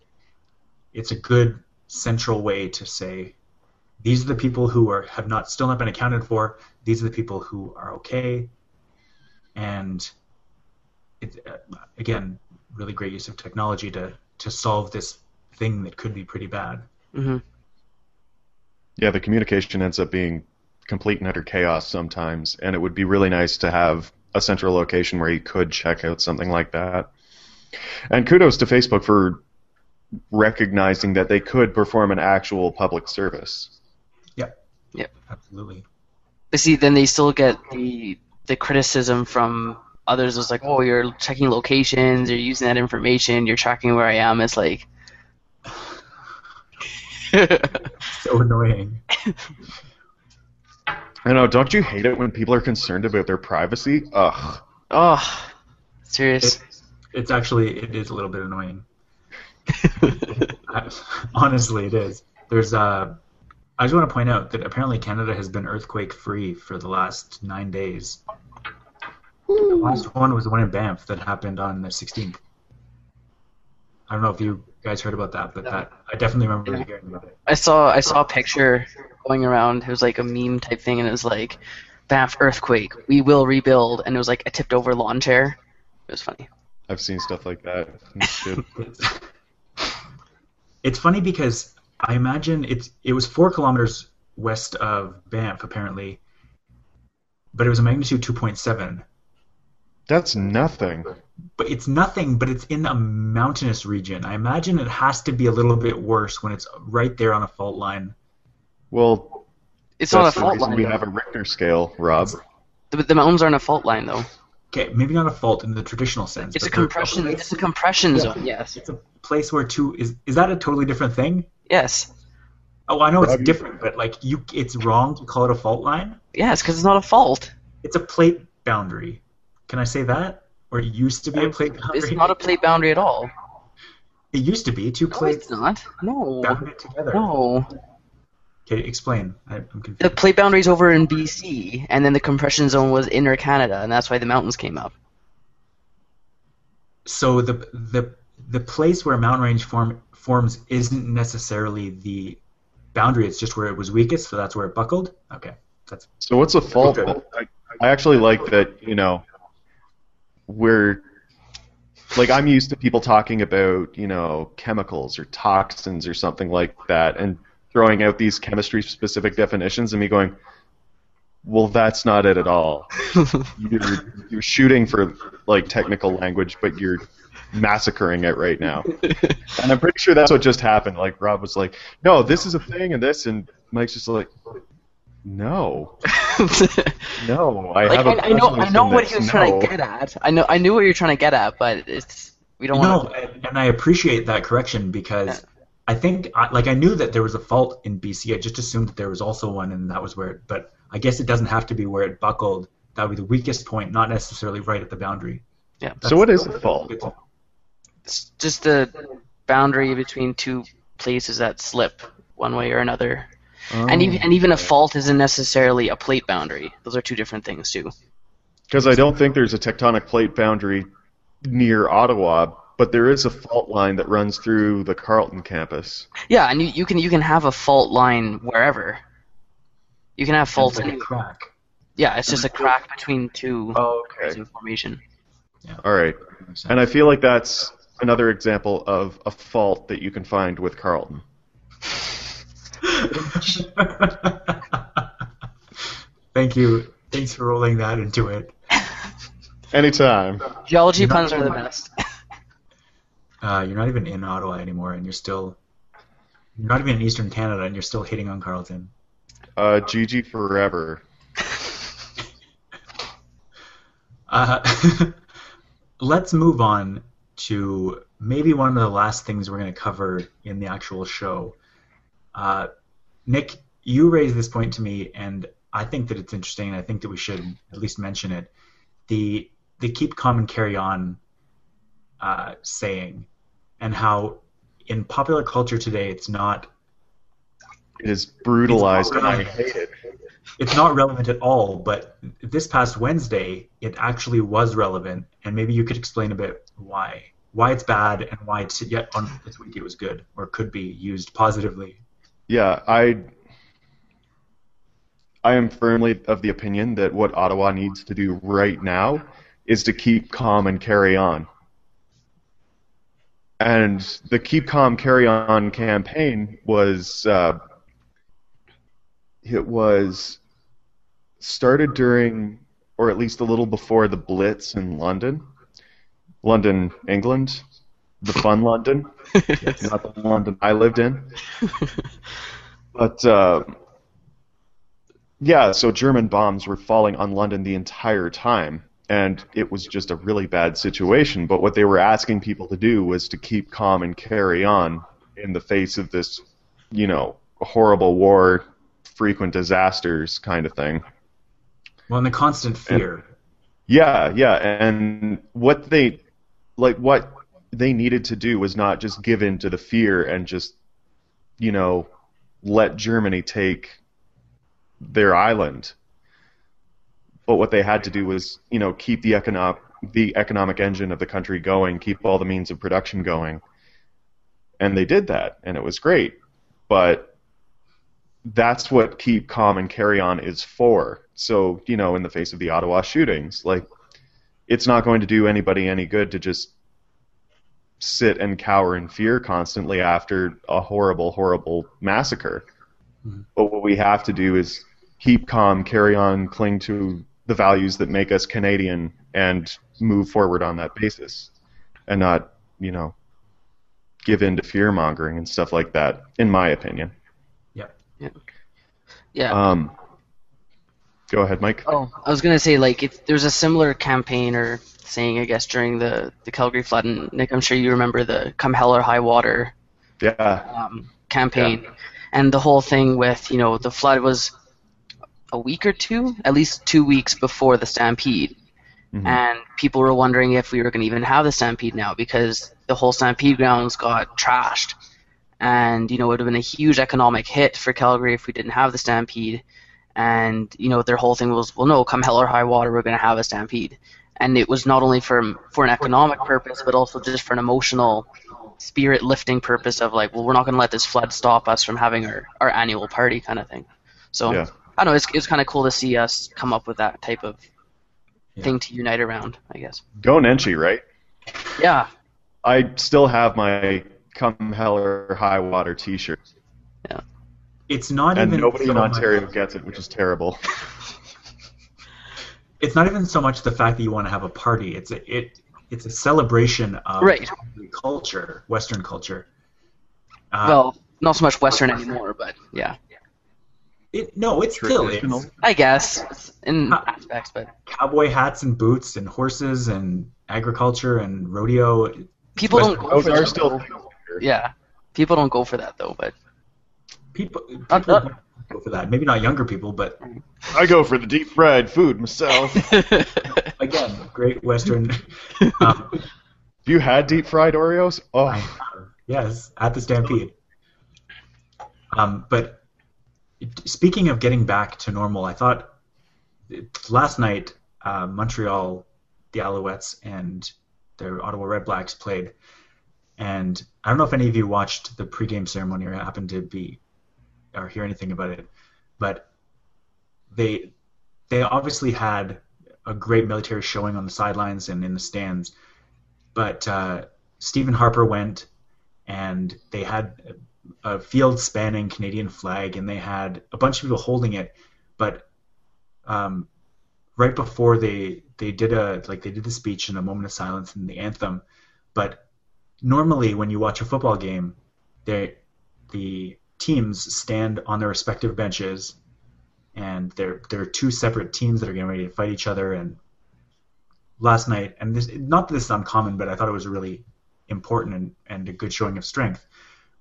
Speaker 1: it's a good central way to say, these are the people who are have not still not been accounted for. These are the people who are okay, and it, uh, again, really great use of technology to to solve this thing that could be pretty bad.
Speaker 3: hmm
Speaker 2: yeah, the communication ends up being complete and utter chaos sometimes, and it would be really nice to have a central location where you could check out something like that. And kudos to Facebook for recognizing that they could perform an actual public service. Yeah.
Speaker 1: Yeah, absolutely.
Speaker 3: But see, then they still get the the criticism from others. It's like, oh, you're checking locations, you're using that information, you're tracking where I am. It's like,
Speaker 1: So annoying.
Speaker 2: I know, don't you hate it when people are concerned about their privacy? Ugh.
Speaker 3: oh, serious.
Speaker 1: It's, it's actually it is a little bit annoying. Honestly, it is. There's uh, I just want to point out that apparently Canada has been earthquake free for the last nine days. The last one was the one in Banff that happened on the 16th. I don't know if you guys heard about that, but that I definitely remember
Speaker 3: Yeah.
Speaker 1: hearing about it.
Speaker 3: I saw I saw a picture going around. It was like a meme type thing, and it was like, Banff earthquake, we will rebuild, and it was like a tipped over lawn chair. It was funny.
Speaker 2: I've seen stuff like that. It's.
Speaker 1: It's, it's funny because I imagine it's it was four kilometers west of Banff apparently, but it was a magnitude 2.7.
Speaker 2: That's nothing.
Speaker 1: But it's nothing. But it's in a mountainous region. I imagine it has to be a little bit worse when it's right there on a fault line.
Speaker 2: Well,
Speaker 3: It's not a fault line.
Speaker 2: we
Speaker 3: though.
Speaker 2: have a Richter scale, Rob.
Speaker 3: The, the mountains aren't a fault line though.
Speaker 1: Okay, maybe not a fault in the traditional sense.
Speaker 3: It's a
Speaker 1: but they're
Speaker 3: compression.
Speaker 1: place-
Speaker 3: It's a compression
Speaker 1: Yeah.
Speaker 3: zone. Yes.
Speaker 1: It's a place where two is is that a totally different thing?
Speaker 3: Yes.
Speaker 1: Oh, I know it's
Speaker 2: Rob, you-
Speaker 1: different, but like you, it's wrong to call it a fault line.
Speaker 3: Yes, because it's not a fault.
Speaker 1: It's a plate boundary. Can I say that? Or it used to be a plate boundary.
Speaker 3: It's not a plate boundary at all.
Speaker 1: It used to be two
Speaker 3: No,
Speaker 1: plates
Speaker 3: it's not. No.
Speaker 1: bounded together.
Speaker 3: No.
Speaker 1: Okay, explain. I, I'm confused.
Speaker 3: The plate boundary's over in BC, and then the compression zone was inner Canada, and that's why the mountains came up.
Speaker 1: So the the the place where a mountain range form forms isn't necessarily the boundary. It's just where it was weakest, so that's where it buckled. Okay, that's
Speaker 2: So what's a fault?
Speaker 1: Okay.
Speaker 2: I, I actually like that. You know, we're like I'm used to people talking about you know chemicals or toxins or something like that, and throwing out these chemistry specific definitions, and me going, well, that's not it at all. You're you're shooting for like technical language, but you're massacring it right now. And I'm pretty sure that's what just happened. Like Rob was like, "No, this is a thing," and this, and Mike's just like, "No, no, I
Speaker 3: like
Speaker 2: have a
Speaker 3: I, I know, I know what
Speaker 2: this.
Speaker 3: he was trying to get at. I know, I knew what you're trying to get at, but it's we don't
Speaker 1: no,
Speaker 3: want.
Speaker 1: and, and I appreciate that correction because
Speaker 3: Yeah.
Speaker 1: I think I, like I knew that there was a fault in BC. I just assumed that there was also one, and that was where. It, but I guess it doesn't have to be where it buckled. That would be the weakest point, not necessarily right at the boundary.
Speaker 3: Yeah.
Speaker 2: So what is a fault?
Speaker 3: It's just the boundary between two places that slip one way or another. And even and even a oh. fault isn't necessarily a plate boundary. Those are two different things too.
Speaker 2: Because I don't think there's a tectonic plate boundary near Ottawa, but there is a fault line that runs through the Carleton campus.
Speaker 3: Yeah, and you, you can you can have a fault line wherever. You can have faults
Speaker 1: It's like a crack.
Speaker 3: Yeah, it's just a crack between two
Speaker 2: Oh,
Speaker 3: areas of formation.
Speaker 2: All right. And I feel like that's another example of a fault that you can find with Carleton.
Speaker 1: Thank you. Thanks for rolling that into it.
Speaker 2: Anytime.
Speaker 3: Geology puns are the best.
Speaker 1: Uh, you're not even in Ottawa anymore, and you're still. You're not even in Eastern Canada, and you're still hitting on Carleton.
Speaker 2: Uh, GG forever.
Speaker 1: Uh, let's move on to maybe one of the last things we're going to cover in the actual show. Uh, Nick, you raised this point to me, and I think that it's interesting. I think that we should at least mention it. The the keep calm and carry on uh, saying, and how in popular culture today it's not
Speaker 2: It is brutalized and I
Speaker 1: not
Speaker 2: hate it.
Speaker 1: it's not relevant at all, but this past Wednesday, it actually was relevant, and maybe you could explain a bit why. Why it's bad and why it's yet on this week it was good or could be used positively.
Speaker 2: Yeah, I I am firmly of the opinion that what Ottawa needs to do right now is to keep calm and carry on. And the Keep Calm Carry On campaign was uh, it was started during or at least a little before the Blitz in London. London, England. The fun London not the London I lived in. But uh, yeah, so German bombs were falling on London the entire time, and it was just a really bad situation. But what they were asking people to do was to keep calm and carry on in the face of this, you know, horrible war, frequent disasters kind of thing.
Speaker 1: Well, and the constant fear.
Speaker 2: Yeah, yeah, and what they like what they needed to do was not just give in to the fear and just you know let Germany take their island. But what they had to do was, you know, keep the economic the economic engine of the country going, keep all the means of production going. And they did that, and it was great. But that's what keep calm and carry on is for. So, you know, in the face of the Ottawa shootings, like it's not going to do anybody any good to just sit and cower in fear constantly after a horrible, horrible massacre.
Speaker 1: Mhm.
Speaker 2: But what we have to do is keep calm, carry on, cling to the values that make us Canadian, and move forward on that basis, and not, you know, give in to fear mongering and stuff like that. In my opinion.
Speaker 3: Yeah. Yeah.
Speaker 2: Um, go ahead, Mike.
Speaker 3: Oh, I was gonna say like it, there's a similar campaign or saying I guess during the the Calgary flood, and Nick, I'm sure you remember the "Come Hell or High Water"
Speaker 2: Yeah.
Speaker 3: um, campaign. and the whole thing with you know the flood was a week or two, at least two weeks before the stampede,
Speaker 2: Mhm.
Speaker 3: and people were wondering if we were going to even have the stampede now because the whole stampede grounds got trashed, and you know it would have been a huge economic hit for Calgary if we didn't have the stampede, and you know their whole thing was well no come hell or high water we're going to have a stampede, and it was not only for for an economic purpose but also just for an emotional spirit lifting purpose of like well we're not going to let this flood stop us from having our, our annual party kind of thing. So
Speaker 2: Yeah.
Speaker 3: I don't know it's, it's kind of cool to see us come up with that type of
Speaker 1: Yeah.
Speaker 3: thing to unite around i guess
Speaker 2: Go Nenshi, right?
Speaker 3: yeah
Speaker 2: I still have my come hell or high water T-shirt, Yeah.
Speaker 1: It's not
Speaker 2: and
Speaker 1: even
Speaker 2: nobody
Speaker 1: so
Speaker 2: in
Speaker 1: much-
Speaker 2: Ontario gets it, which is terrible.
Speaker 1: It's not even so much the fact that you want to have a party. It's a, it it's a celebration of
Speaker 3: Right.
Speaker 1: culture, Western culture. Uh,
Speaker 3: well not so much western anymore but yeah
Speaker 1: it, no, it's still
Speaker 2: Traditional.
Speaker 1: it's
Speaker 3: i guess in
Speaker 1: Huh.
Speaker 3: aspects but
Speaker 1: cowboy hats and boots and horses and agriculture and rodeo.
Speaker 3: people don't go
Speaker 2: Those
Speaker 3: for
Speaker 2: are
Speaker 3: that,
Speaker 2: still
Speaker 3: though.
Speaker 2: things here.
Speaker 3: yeah people don't go for that though but
Speaker 1: People, people
Speaker 3: Uh, uh.
Speaker 1: go for that. Maybe not younger people, but
Speaker 2: I go for the deep fried food myself.
Speaker 1: again, great Western. um,
Speaker 2: Have you had deep fried Oreos? Oh,
Speaker 1: yes, at the Stampede. Um, but speaking of getting back to normal, I thought last night uh, Montreal, the Alouettes, and the Ottawa Red Blacks played, and I don't know if any of you watched the pregame ceremony or happened to be or hear anything about it, but they they obviously had a great military showing on the sidelines and in the stands, but uh, Stephen Harper went and they had a field spanning Canadian flag and they had a bunch of people holding it, but um, right before they they did a like they did the speech and a moment of silence and the anthem, but normally when you watch a football game, they the teams stand on their respective benches and they're they're two separate teams that are getting ready to fight each other. And last night and this not that this is uncommon but I thought it was really important and, and a good showing of strength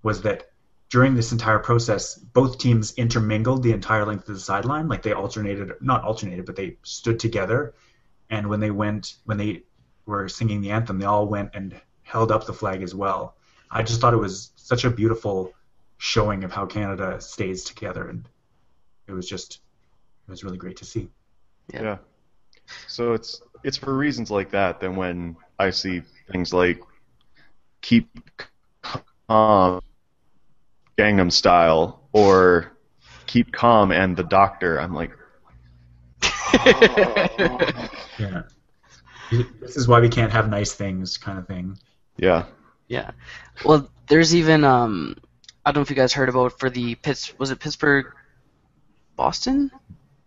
Speaker 1: was that during this entire process both teams intermingled the entire length of the sideline. Like they alternated not alternated but they stood together. And when they went when they were singing the anthem they all went and held up the flag as well. I just thought it was such a beautiful showing of how Canada stays together. And it was just it was really great to see.
Speaker 2: Yeah. So it's it's for reasons like that that when I see things like keep calm, Gangnam Style, or keep calm and the Doctor, I'm like,
Speaker 1: yeah this is why we can't have nice things kind of thing
Speaker 2: yeah,
Speaker 3: Yeah. Well, there's even um I don't know if you guys heard about for the Pitts was it Pittsburgh Boston?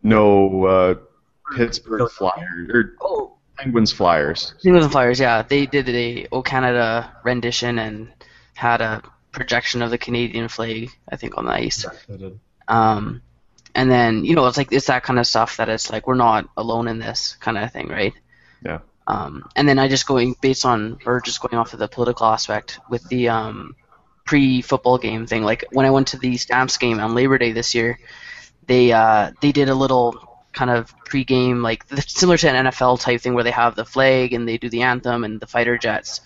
Speaker 2: no uh, Pittsburgh Flyers or
Speaker 3: Oh,
Speaker 2: Penguins Flyers.
Speaker 3: Penguins and Flyers, yeah. They did a O Canada rendition and had a projection of the Canadian flag, I think, on the ice. Um and then, you know, it's like it's that kind of stuff that it's like we're not alone in this kind of thing, right?
Speaker 2: Yeah.
Speaker 3: Um, and then I just going based on or just going off of the political aspect with the um, pre-football game thing. Like when I went to the Stamps game on Labor Day this year, they uh, they did a little kind of pre-game like similar to an NFL type thing where they have the flag and they do the anthem and the fighter jets.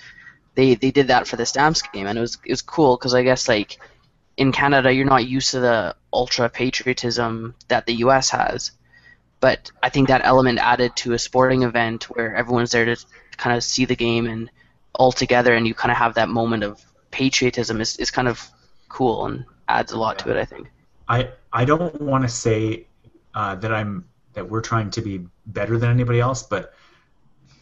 Speaker 3: They they did that for the Stamps game and it was it was cool because I guess like in Canada you're not used to the ultra patriotism that the U.S. has but I think that element added to a sporting event where everyone's there to kind of see the game and all together, and you kind of have that moment of patriotism is, is kind of cool and adds a lot to it. I think.
Speaker 1: I I don't want to say uh, that I'm that we're trying to be better than anybody else, but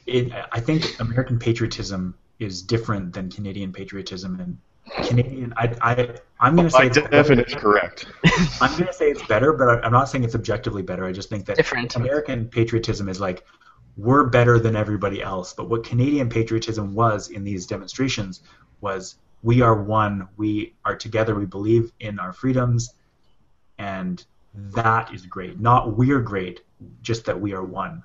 Speaker 1: it I think American patriotism is different than Canadian patriotism, and Canadian I I I'm going to say
Speaker 2: By
Speaker 1: it's
Speaker 2: definition, correct.
Speaker 1: I'm going to say it's better, but I- I'm not saying it's objectively better. I just think that
Speaker 3: Different.
Speaker 1: American patriotism is like we're better than everybody else. But what Canadian patriotism was in these demonstrations was we are one, we are together, we believe in our freedoms, and that is great. Not we're great, just that we are one.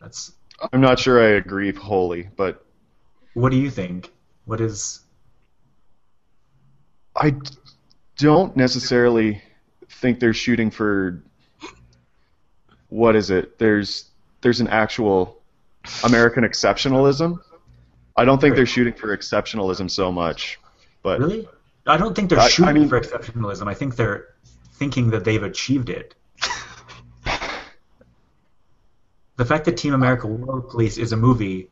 Speaker 1: That's
Speaker 2: I'm not sure I agree wholly, but
Speaker 1: what do you think? What is
Speaker 2: I don't necessarily think they're shooting for what is it? There's there's an actual American exceptionalism. I don't think they're shooting for exceptionalism so much, but
Speaker 1: Really? I don't think they're
Speaker 2: I- I
Speaker 1: shooting
Speaker 2: mean-
Speaker 1: for exceptionalism. I think they're thinking that they've achieved it. the fact that Team America World Police is a movie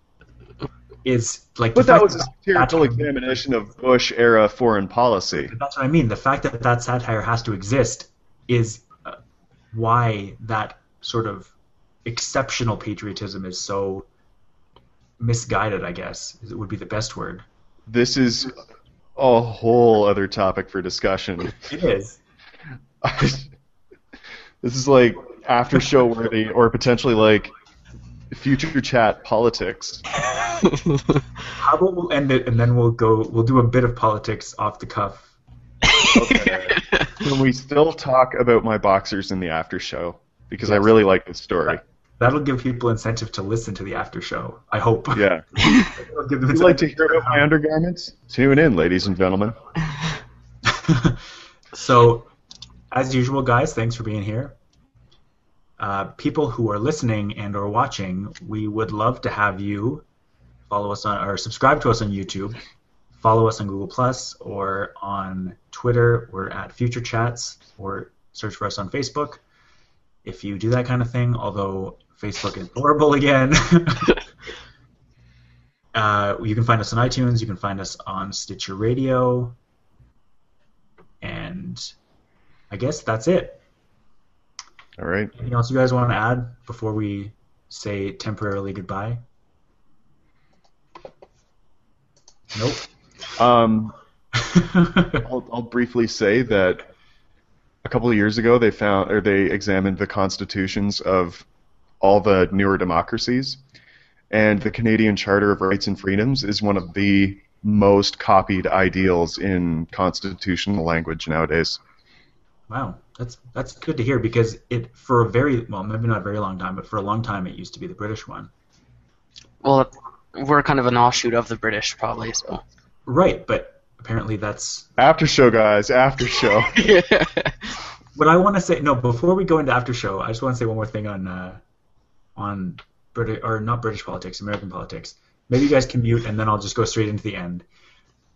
Speaker 1: is like.
Speaker 2: but that was a satirical examination of Bush era foreign policy.
Speaker 1: That's what I mean. The fact that that satire has to exist is uh, why that sort of exceptional patriotism is so misguided. I guess it would be the best word.
Speaker 2: This is a whole other topic for discussion.
Speaker 1: It is.
Speaker 2: this is like after show worthy or potentially like future chat politics.
Speaker 1: How about we'll end it and then we'll go. We'll do a bit of politics off the cuff.
Speaker 2: Can we still talk about my boxers in the after show? Because I really like this story.
Speaker 1: That'll give people incentive to listen to the after show. I hope.
Speaker 2: Yeah.
Speaker 1: It'll give them
Speaker 2: Would like to hear about my undergarments? Tune in, ladies and gentlemen.
Speaker 1: so, as usual, guys, thanks for being here. Uh, people who are listening and or watching, we would love to have you follow us on or subscribe to us on YouTube, follow us on Google Plus or on Twitter. We're at Future Chats or search for us on Facebook. If you do that kind of thing, although Facebook is horrible again. Uh, you can find us on iTunes. You can find us on Stitcher Radio. And I guess that's it.
Speaker 2: All right.
Speaker 1: Anything else you guys want to add before we say temporarily goodbye? Nope.
Speaker 2: Um, I'll, I'll briefly say that a couple of years ago they found or they examined the constitutions of all the newer democracies, and the Canadian Charter of Rights and Freedoms is one of the most copied ideals in constitutional language nowadays.
Speaker 1: Wow, that's that's good to hear because it for a very well maybe not a very long time, but for a long time it used to be the British one.
Speaker 3: well, we're kind of an offshoot of the British, probably. So.
Speaker 1: Right, but apparently that's
Speaker 2: After show, guys. After show.
Speaker 1: What I want to say, no, before we go into after show, I just want to say one more thing on uh, on British or not British politics, American politics. Maybe you guys can mute, and then I'll just go straight into the end.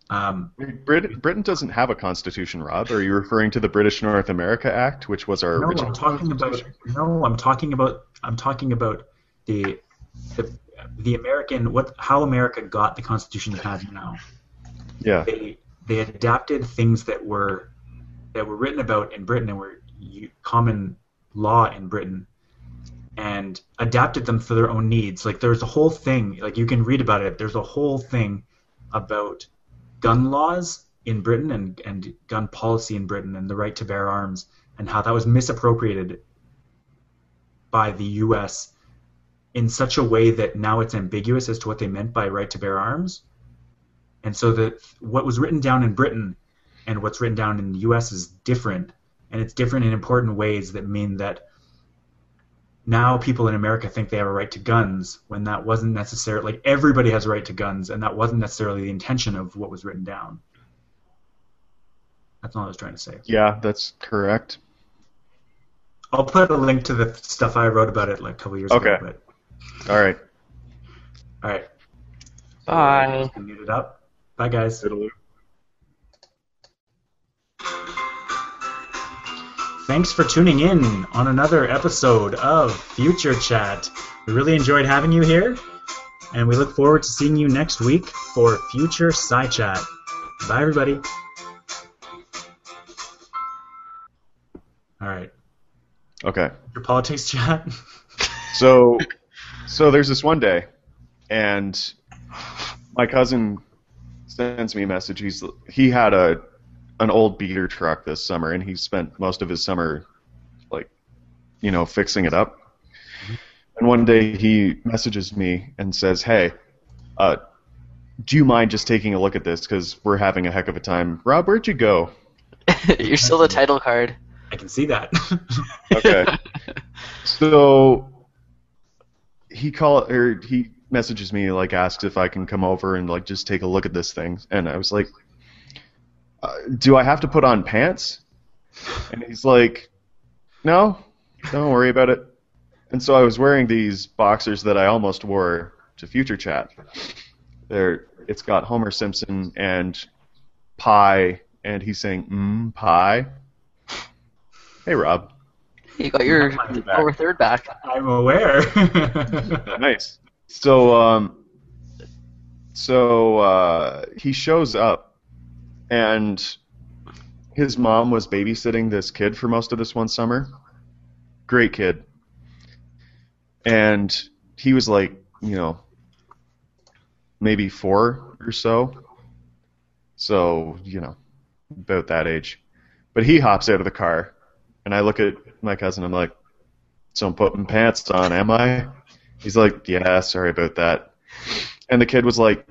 Speaker 1: Um,
Speaker 2: Brit- Britain doesn't have a constitution, Rob. Are you referring to the British North America Act, which was our
Speaker 1: no,
Speaker 2: original
Speaker 1: I'm talking about no, I'm talking about I'm talking about the the the American what how America got the Constitution it has now.
Speaker 2: Yeah.
Speaker 1: They they adapted things that were that were written about in Britain and were common law in Britain and adapted them for their own needs. Like there's a whole thing, like you can read about it. There's a whole thing about gun laws in Britain and, and gun policy in Britain and the right to bear arms and how that was misappropriated by the U.S. in such a way that now it's ambiguous as to what they meant by right to bear arms. And so that what was written down in Britain and what's written down in the U.S. is different, and it's different in important ways that mean that now people in America think they have a right to guns when that wasn't necessarily like everybody has a right to guns, and that wasn't necessarily the intention of what was written down. That's all I was trying to say.
Speaker 2: Yeah, that's correct.
Speaker 1: I'll put a link to the stuff I wrote about it like a couple years
Speaker 2: Okay.
Speaker 1: ago. But
Speaker 2: All right.
Speaker 1: all right,
Speaker 3: Bye.
Speaker 1: mute it up. Bye, guys.
Speaker 2: Toodaloo.
Speaker 1: Thanks for tuning in on another episode of Future Chat. We really enjoyed having you here, and we look forward to seeing you next week for Future Sci Chat. Bye, everybody. All right,
Speaker 2: Okay.
Speaker 1: your politics chat.
Speaker 2: So, so there's this one day, and my cousin sends me a message. He's he had a an old beater truck this summer, and he spent most of his summer, like, you know, fixing it up. And one day he messages me and says, "Hey, uh, do you mind just taking a look at this? Because we're having a heck of a time. Rob, where'd you go?
Speaker 3: You're still the title card.
Speaker 1: I can see that.
Speaker 2: Okay. So he call or he messages me like asks if I can come over and like just take a look at this thing, and I was like, uh, "Do I have to put on pants?" And he's like, "No, don't worry about it." And so I was wearing these boxers that I almost wore to Future Chat. They're, it's got Homer Simpson and pie, and he's saying, "Mmm, pie." Hey, Rob.
Speaker 3: You got your
Speaker 1: Mine's
Speaker 3: lower third back.
Speaker 1: I'm aware.
Speaker 2: nice. So, um, so uh, he shows up, and his mom was babysitting this kid for most of this one summer. Great kid. And he was like, you know, maybe four or so. So, you know, about that age. But he hops out of the car, and I look at my cousin. I'm like, "So I'm putting pants on, am I?" He's like, "Yeah, sorry about that." And the kid was like,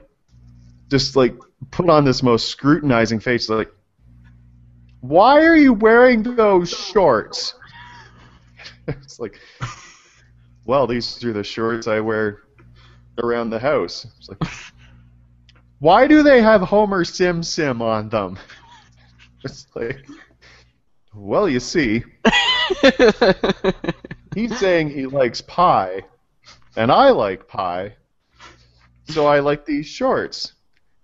Speaker 2: just like put on this most scrutinizing face, like, "Why are you wearing those shorts?" it's like, well, these are the shorts I wear around the house. It's like, why do they have Homer Sim Sim on them? It's like, well, you see, he's saying he likes pie, and I like pie, so I like these shorts.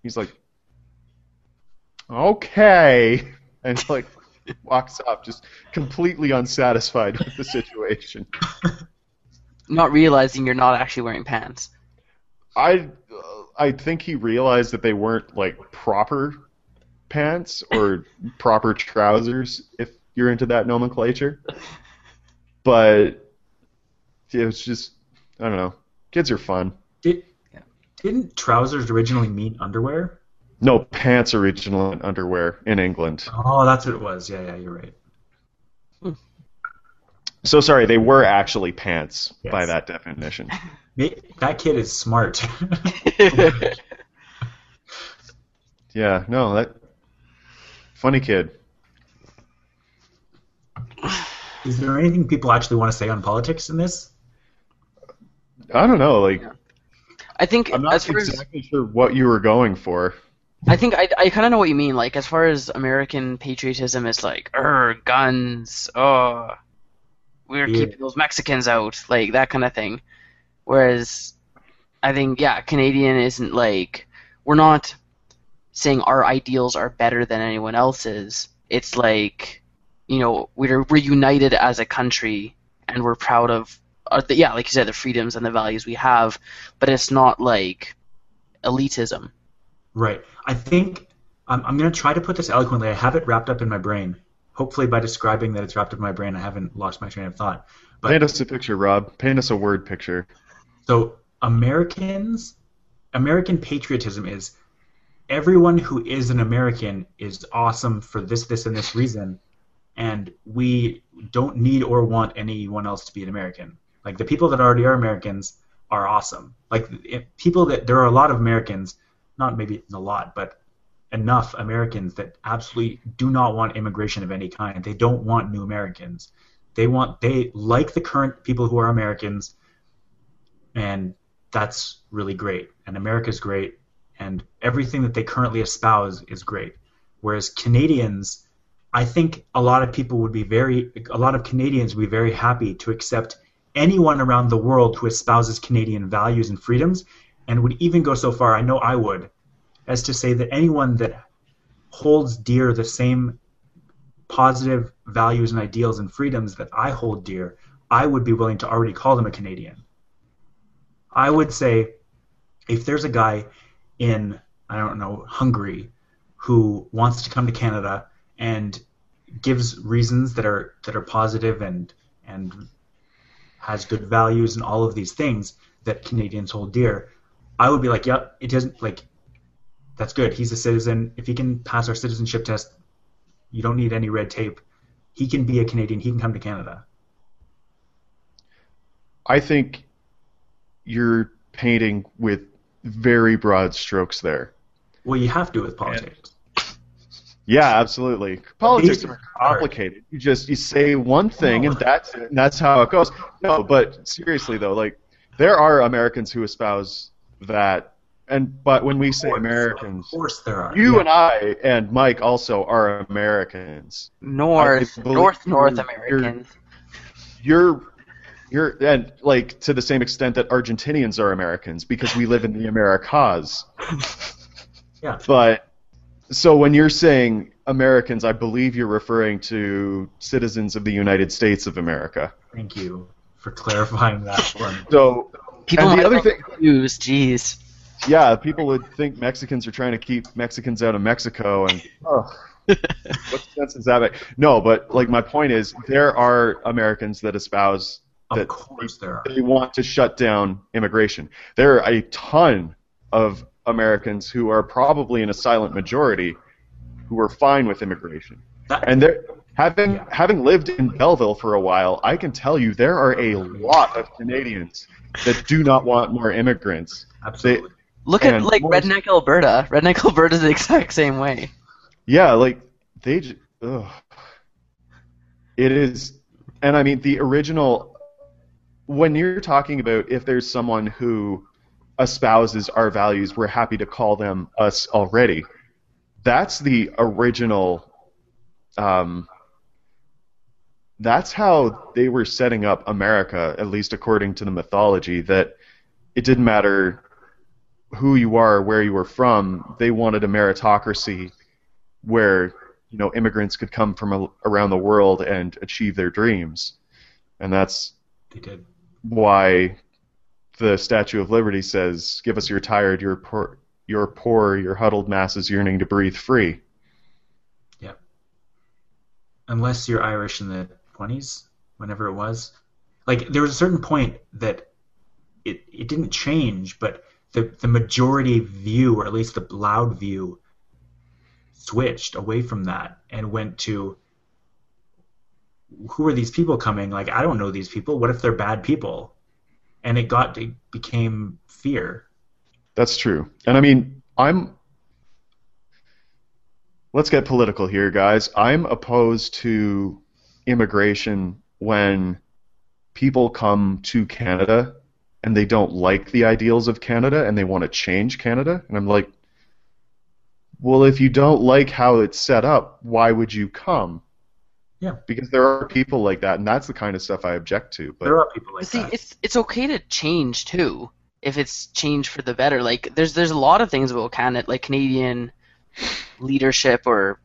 Speaker 2: He's like, okay, and like walks off, just completely unsatisfied with the situation.
Speaker 3: not realizing you're not actually wearing pants.
Speaker 2: I uh, I think he realized that they weren't like proper pants or proper trousers if you're into that nomenclature. But it was just I don't know. Kids are fun.
Speaker 1: Did, didn't trousers originally mean underwear?
Speaker 2: No pants originally in underwear in England.
Speaker 1: Oh, that's what it was. Yeah, yeah, you're right.
Speaker 2: So sorry, they were actually pants by that definition.
Speaker 1: That kid is smart.
Speaker 2: Yeah, no, that funny kid.
Speaker 1: is there anything people actually want to say on politics in this?
Speaker 2: I don't know, like
Speaker 3: I think
Speaker 2: I'm not
Speaker 3: as far as
Speaker 2: exactly sure what you were going for.
Speaker 3: I think I, I kind of know what you mean. Like as far as American patriotism is like, er, guns, oh, we're
Speaker 1: Yeah.
Speaker 3: keeping those Mexicans out, like that kind of thing. Whereas, I think yeah, Canadian isn't like we're not saying our ideals are better than anyone else's. It's like, you know, we're we're united as a country and we're proud of, uh, the, yeah, like you said, the freedoms and the values we have. But it's not like elitism.
Speaker 1: Right. I think I'm, I'm going to try to put this eloquently. I have it wrapped up in my brain. Hopefully, by describing that it's wrapped up in my brain, I haven't lost my train of thought. But
Speaker 2: Paint us a picture, Rob. Paint us a word picture.
Speaker 1: So Americans, American patriotism is everyone who is an American is awesome for this, this, and this reason, and we don't need or want anyone else to be an American. Like the people that already are Americans are awesome. Like people that there are a lot of Americans, not maybe a lot, but enough Americans that absolutely do not want immigration of any kind. They don't want new Americans. They want they like the current people who are Americans and that's really great. And America's great, and everything that they currently espouse is great. Whereas Canadians, I think a lot of people would be very, a lot of Canadians would be very happy to accept anyone around the world who espouses Canadian values and freedoms, and would even go so far, I know I would, as to say that anyone that holds dear the same positive values and ideals and freedoms that I hold dear, I would be willing to already call them a Canadian. I would say if there's a guy in, I don't know, Hungary who wants to come to Canada and gives reasons that are that are positive and and has good values and all of these things that Canadians hold dear, I would be like, yep, it doesn't like that's good. He's a citizen. If he can pass our citizenship test, you don't need any red tape. He can be a Canadian. He can come to Canada.
Speaker 2: I think you're painting with very broad strokes there.
Speaker 1: Well, you have to with politics.
Speaker 2: Yeah, absolutely. Politics are
Speaker 1: are
Speaker 2: complicated. You just you say one thing and that's it, and that's how it goes. No, but seriously though, like there are Americans who espouse that and but when we say
Speaker 1: Of
Speaker 2: Americans,
Speaker 1: course there are.
Speaker 2: you
Speaker 1: Yeah.
Speaker 2: and I and Mike also are Americans.
Speaker 3: North,
Speaker 2: I
Speaker 3: North, North
Speaker 2: you're- You're you're and like to the same extent that Argentinians are Americans because we live in the Americas.
Speaker 1: Yeah.
Speaker 2: But so when you're saying Americans, I believe you're referring to citizens of the United States of America.
Speaker 1: Thank you for clarifying that one.
Speaker 2: So
Speaker 3: People
Speaker 2: and the other thing-
Speaker 3: confused. Jeez.
Speaker 2: yeah, people would think Mexicans are trying to keep Mexicans out of Mexico, and oh, what sense does that make? No, but like my point is, there are Americans that espouse
Speaker 1: Of
Speaker 2: that
Speaker 1: course there are.
Speaker 2: they want to shut down immigration. There are a ton of Americans who are probably in a silent majority who are fine with immigration. And there, having having lived in Belleville for a while, I can tell you there are a lot of Canadians that do not want more immigrants.
Speaker 1: absolutely.
Speaker 3: Look at like
Speaker 2: more-
Speaker 3: Redneck Alberta. Redneck Alberta's the exact same way.
Speaker 2: Yeah, like they. j- Ugh. It is, and I mean the original. When you're talking about if there's someone who espouses our values, we're happy to call them us already. That's the original. Um, that's how they were setting up America, at least according to the mythology. That it didn't matter who you are, where you were from. They wanted a meritocracy where you know immigrants could come from a, around the world and achieve their dreams, and that's
Speaker 1: They did.
Speaker 2: why the Statue of Liberty says, "Give us your tired, your poor, your poor, your huddled masses yearning to breathe free." Yeah.
Speaker 1: Unless you're Irish in the 20s, whenever it was. Like, there was a certain point that it, it didn't change, but the, the majority view, or at least the loud view, switched away from that and went to who are these people coming? Like, I don't know these people. What if they're bad people? And it got, it became fear.
Speaker 2: That's true, and I mean, I'm. Let's get political here, guys. I'm opposed to immigration when people come to Canada and they don't like the ideals of Canada and they want to change Canada. And I'm like, well, if you don't like how it's set up, why would you come?
Speaker 1: Yeah.
Speaker 2: Because there are people like that, and that's the kind of stuff I object to. But
Speaker 1: There are people like
Speaker 3: See,
Speaker 1: that.
Speaker 3: See, it's it's okay to change too if it's changed for the better. Like there's there's a lot of things about Canada, like Canadian leadership or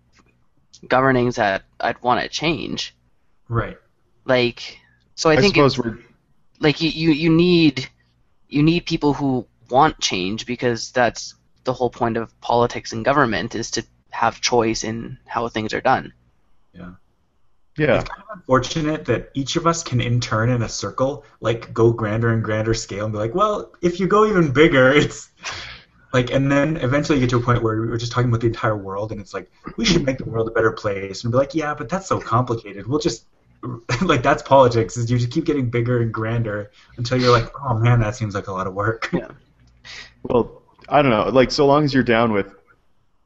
Speaker 3: governings that I'd want to change.
Speaker 1: Right.
Speaker 3: Like so, I,
Speaker 2: I,
Speaker 3: think
Speaker 2: suppose
Speaker 3: it's,
Speaker 2: we're
Speaker 3: like you, you you need you need people who want change because that's the whole point of politics and government is to have choice in how things are done.
Speaker 1: Yeah.
Speaker 2: Yeah.
Speaker 1: It's kind of unfortunate that each of us can in turn in a circle, like go grander and grander scale and be like, well, if you go even bigger, it's like, and then eventually you get to a point where we're just talking about the entire world and it's like, we should make the world a better place. And be like, yeah, but that's so complicated. We'll just, like, that's politics, is you just keep getting bigger and grander until you're like, oh man, that seems like a lot of work.
Speaker 3: Yeah.
Speaker 2: Well, I don't know. Like, so long as you're down with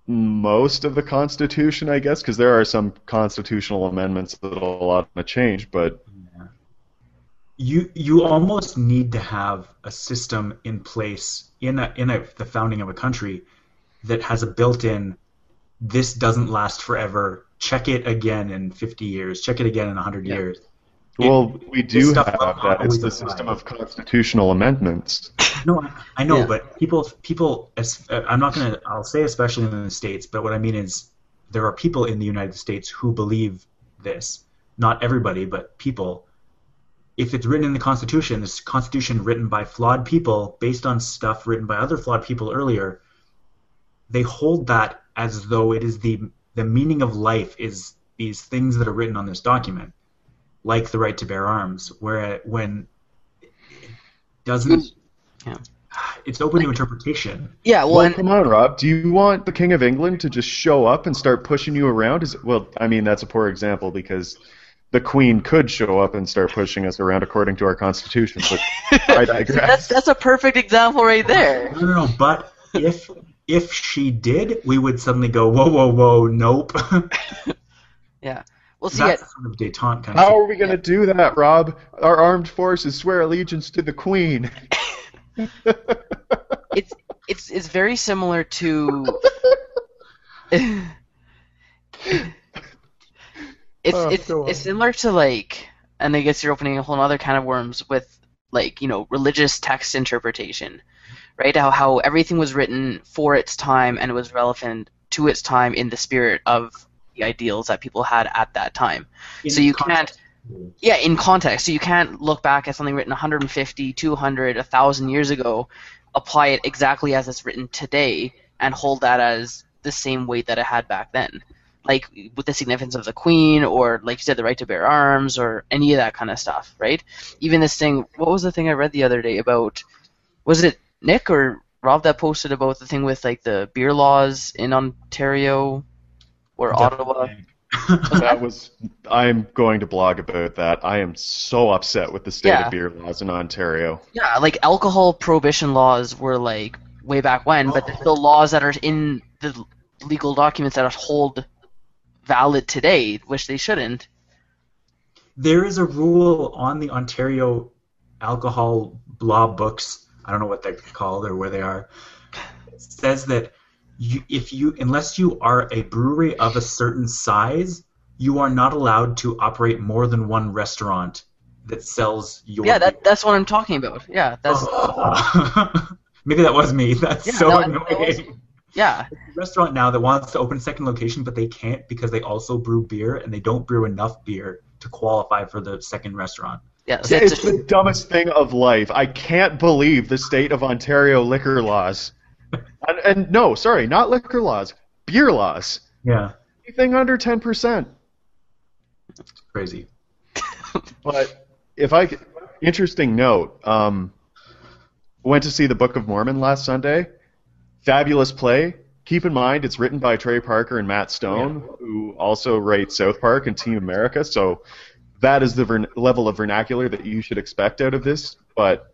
Speaker 2: most of the Constitution, I guess, because there are some constitutional amendments that'll allow them to change. But
Speaker 1: you you almost need to have a system in place in a in a the founding of a country that has a built-in this doesn't last forever check it again in 50 years check it again in 100
Speaker 3: Yeah.
Speaker 1: years
Speaker 2: well, we do have
Speaker 1: will
Speaker 2: that. It's the system of constitutional amendments.
Speaker 1: no I, I know
Speaker 3: Yeah.
Speaker 1: but people people as, uh, i'm not going to i'll say especially in the states but what i mean is there are people in the united states who believe this not everybody but people if it's written in the Constitution, this Constitution written by flawed people based on stuff written by other flawed people earlier, they hold that as though it is the the meaning of life is these things that are written on this document, like the right to bear arms, where when it doesn't,
Speaker 3: Yeah.
Speaker 1: it's open to interpretation.
Speaker 3: Yeah, well,
Speaker 2: Well,
Speaker 3: and,
Speaker 2: come on, Rob. Do you want the King of England to just show up and start pushing you around? Is well, I mean, that's a poor example because the Queen could show up and start pushing us around according to our Constitution. But I digress.
Speaker 3: that's that's a perfect example right there.
Speaker 1: No, no, no. But if if she did, we would suddenly go, whoa, whoa, whoa, nope.
Speaker 3: Well, see, yeah,
Speaker 1: That's sort of detente kind
Speaker 2: How
Speaker 1: of.
Speaker 2: are we going to do that, Rob? Our armed forces swear allegiance to the Queen.
Speaker 3: it's it's it's very similar to. it's
Speaker 2: Oh,
Speaker 3: it's it's similar to like, and I guess you're opening a whole other kind of worms with like you know religious text interpretation, right? How how everything was written for its time and it was relevant to its time in the spirit of the ideals that people had at that time.
Speaker 1: In
Speaker 3: so you
Speaker 1: context.
Speaker 3: can't yeah in context so you can't look back at something written 150 200 1000 years ago apply it exactly as it's written today and hold that as the same weight that it had back then like with the significance of the queen or like you said the right to bear arms or any of that kind of stuff right even this thing what was the thing i read the other day about was it nick or rob that posted about the thing with like the beer laws in ontario or ottawa
Speaker 2: That was. I'm going to blog about that. I am so upset with the state
Speaker 3: Yeah.
Speaker 2: of beer laws in Ontario.
Speaker 3: Yeah, like alcohol prohibition laws were like way back when, but there's still laws that are in the legal documents that hold valid today, which they shouldn't.
Speaker 1: There is a rule on the Ontario alcohol law books. I don't know what they're called or where they are. It says that you, if you, unless you are a brewery of a certain size, you are not allowed to operate more than one restaurant that sells your.
Speaker 3: Yeah, that that's what I'm talking about. Yeah, that's oh.
Speaker 1: Maybe that was me. That's
Speaker 3: Yeah,
Speaker 1: so
Speaker 3: that-
Speaker 1: annoying.
Speaker 3: that was- yeah,
Speaker 1: restaurant now that wants to open a second location, but they can't because they also brew beer and they don't brew enough beer to qualify for the second restaurant.
Speaker 3: yeah. So that's
Speaker 2: It's the dumbest thing of life. I can't believe the state of Ontario liquor laws. And, and no, sorry, not liquor laws, beer laws.
Speaker 1: Yeah,
Speaker 2: Anything under 10%.
Speaker 1: crazy.
Speaker 2: But if I could, interesting note, um, went to see the Book of Mormon last Sunday. Fabulous play. Keep in mind, it's written by Trey Parker and Matt Stone, who also write South Park and Team America. So that is the vern- level of vernacular that you should expect out of this. But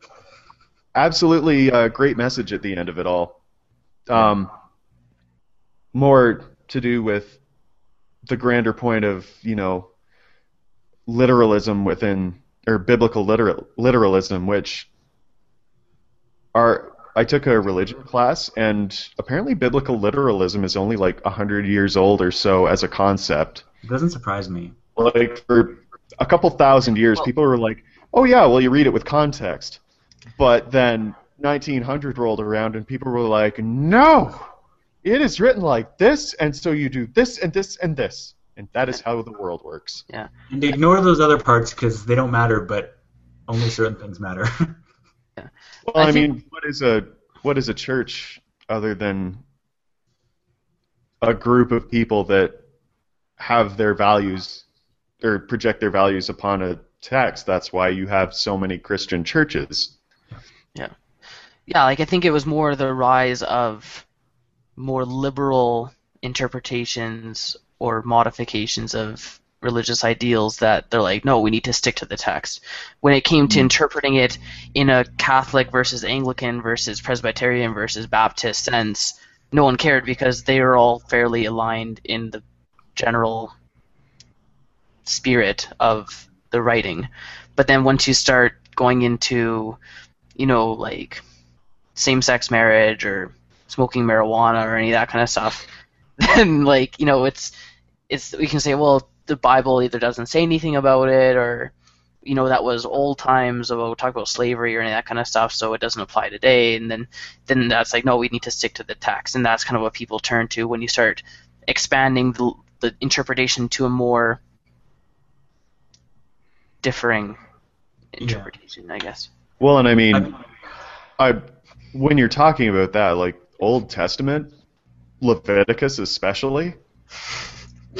Speaker 2: absolutely a great message at the end of it all. Um, more to do with the grander point of you know literalism within or biblical literal, literalism, which are I took a religion class, and apparently biblical literalism is only like a hundred years old or so as a concept.
Speaker 1: It doesn't surprise me.
Speaker 2: Like for a couple thousand years, people were like, "Oh yeah, well you read it with context," but then 1900 rolled around, and people were like, "No, it is written like this, and so you do this and this and this, and that is how the world works." Yeah.
Speaker 1: And ignore those other parts because they don't matter, but only certain things matter. yeah.
Speaker 2: Well, I,
Speaker 3: I think-
Speaker 2: mean, what is a what is a church other than a group of people that have their values or project their values upon a text? That's why you have so many Christian churches.
Speaker 3: yeah. Yeah, like I think it was more the rise of more liberal interpretations or modifications of religious ideals that they're like, no, we need to stick to the text. When it came to mm-hmm. interpreting it in a Catholic versus Anglican versus Presbyterian versus Baptist sense, no one cared because they were all fairly aligned in the general spirit of the writing. But then once you start going into, you know, like same sex marriage or smoking marijuana or any of that kind of stuff, then like, you know, it's it's we can say, well, the Bible either doesn't say anything about it or you know that was old times about talk about slavery or any of that kind of stuff, so it doesn't apply today. And then then that's like no, we need to stick to the text, and that's kind of what people turn to when you start expanding the, the interpretation to a more differing interpretation, I guess.
Speaker 2: Well, and I mean,
Speaker 1: I'm-
Speaker 2: I when you're talking about that, like Old Testament, Leviticus especially,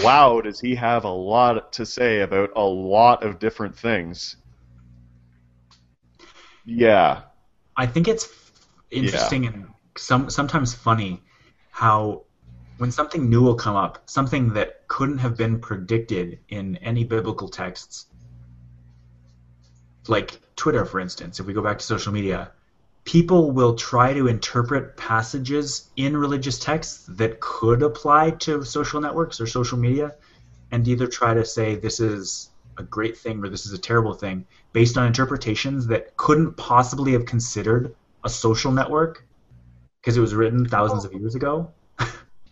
Speaker 2: wow, does he have a lot to say about a lot of different things? Yeah,
Speaker 1: I think it's interesting and some sometimes funny how when something new will come up, something that couldn't have been predicted in any biblical texts, like Twitter, for instance, if we go back to social media, people will try to interpret passages in religious texts that could apply to social networks or social media and either try to say this is a great thing or this is a terrible thing based on interpretations that couldn't possibly have considered a social network because it was written thousands of years ago.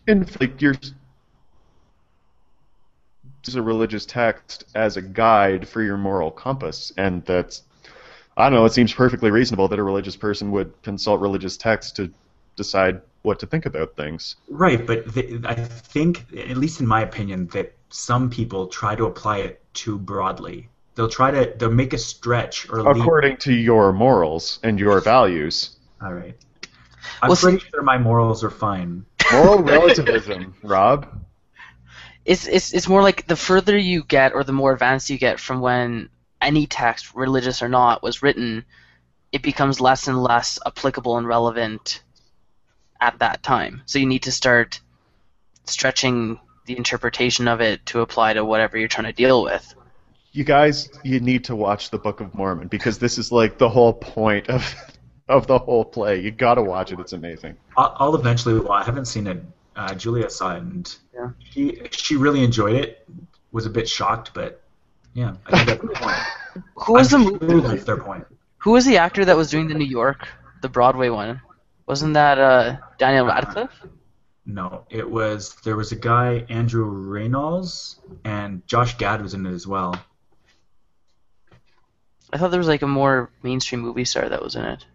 Speaker 2: And like you're a religious text as a guide for your moral compass, and that's I don't know. It seems perfectly reasonable that a religious person would consult religious texts to decide what to think about things.
Speaker 1: Right, but the, I think, at least in my opinion, that some people try to apply it too broadly. They'll try to they'll make a stretch or leave.
Speaker 2: According to your morals and your values.
Speaker 1: All right. I'm
Speaker 3: Well,
Speaker 1: pretty
Speaker 3: see-
Speaker 1: sure my morals are fine.
Speaker 2: Moral relativism, Rob.
Speaker 3: It's it's it's more like the further you get or the more advanced you get from when any text, religious or not, was written, it becomes less and less applicable and relevant at that time. So you need to start stretching the interpretation of it to apply to whatever you're trying to deal with.
Speaker 2: You guys, you need to watch the Book of Mormon because this is like the whole point of of the whole play. You got to watch it. It's amazing.
Speaker 1: I'll, I'll eventually. Well, I haven't seen it. Uh, Julia saw it, and
Speaker 3: Yeah.
Speaker 1: she she really enjoyed it. Was a bit shocked, but yeah, I think that's the point.
Speaker 3: Who was the
Speaker 1: I'm
Speaker 3: mo-
Speaker 1: sure that's their point.
Speaker 3: who was the actor that was doing the New York, the Broadway one? Wasn't that uh, Daniel Radcliffe?
Speaker 1: No, it was there was a guy Andrew Rannells and Josh Gad was in it as well.
Speaker 3: I thought there was like a more mainstream movie star that was in it.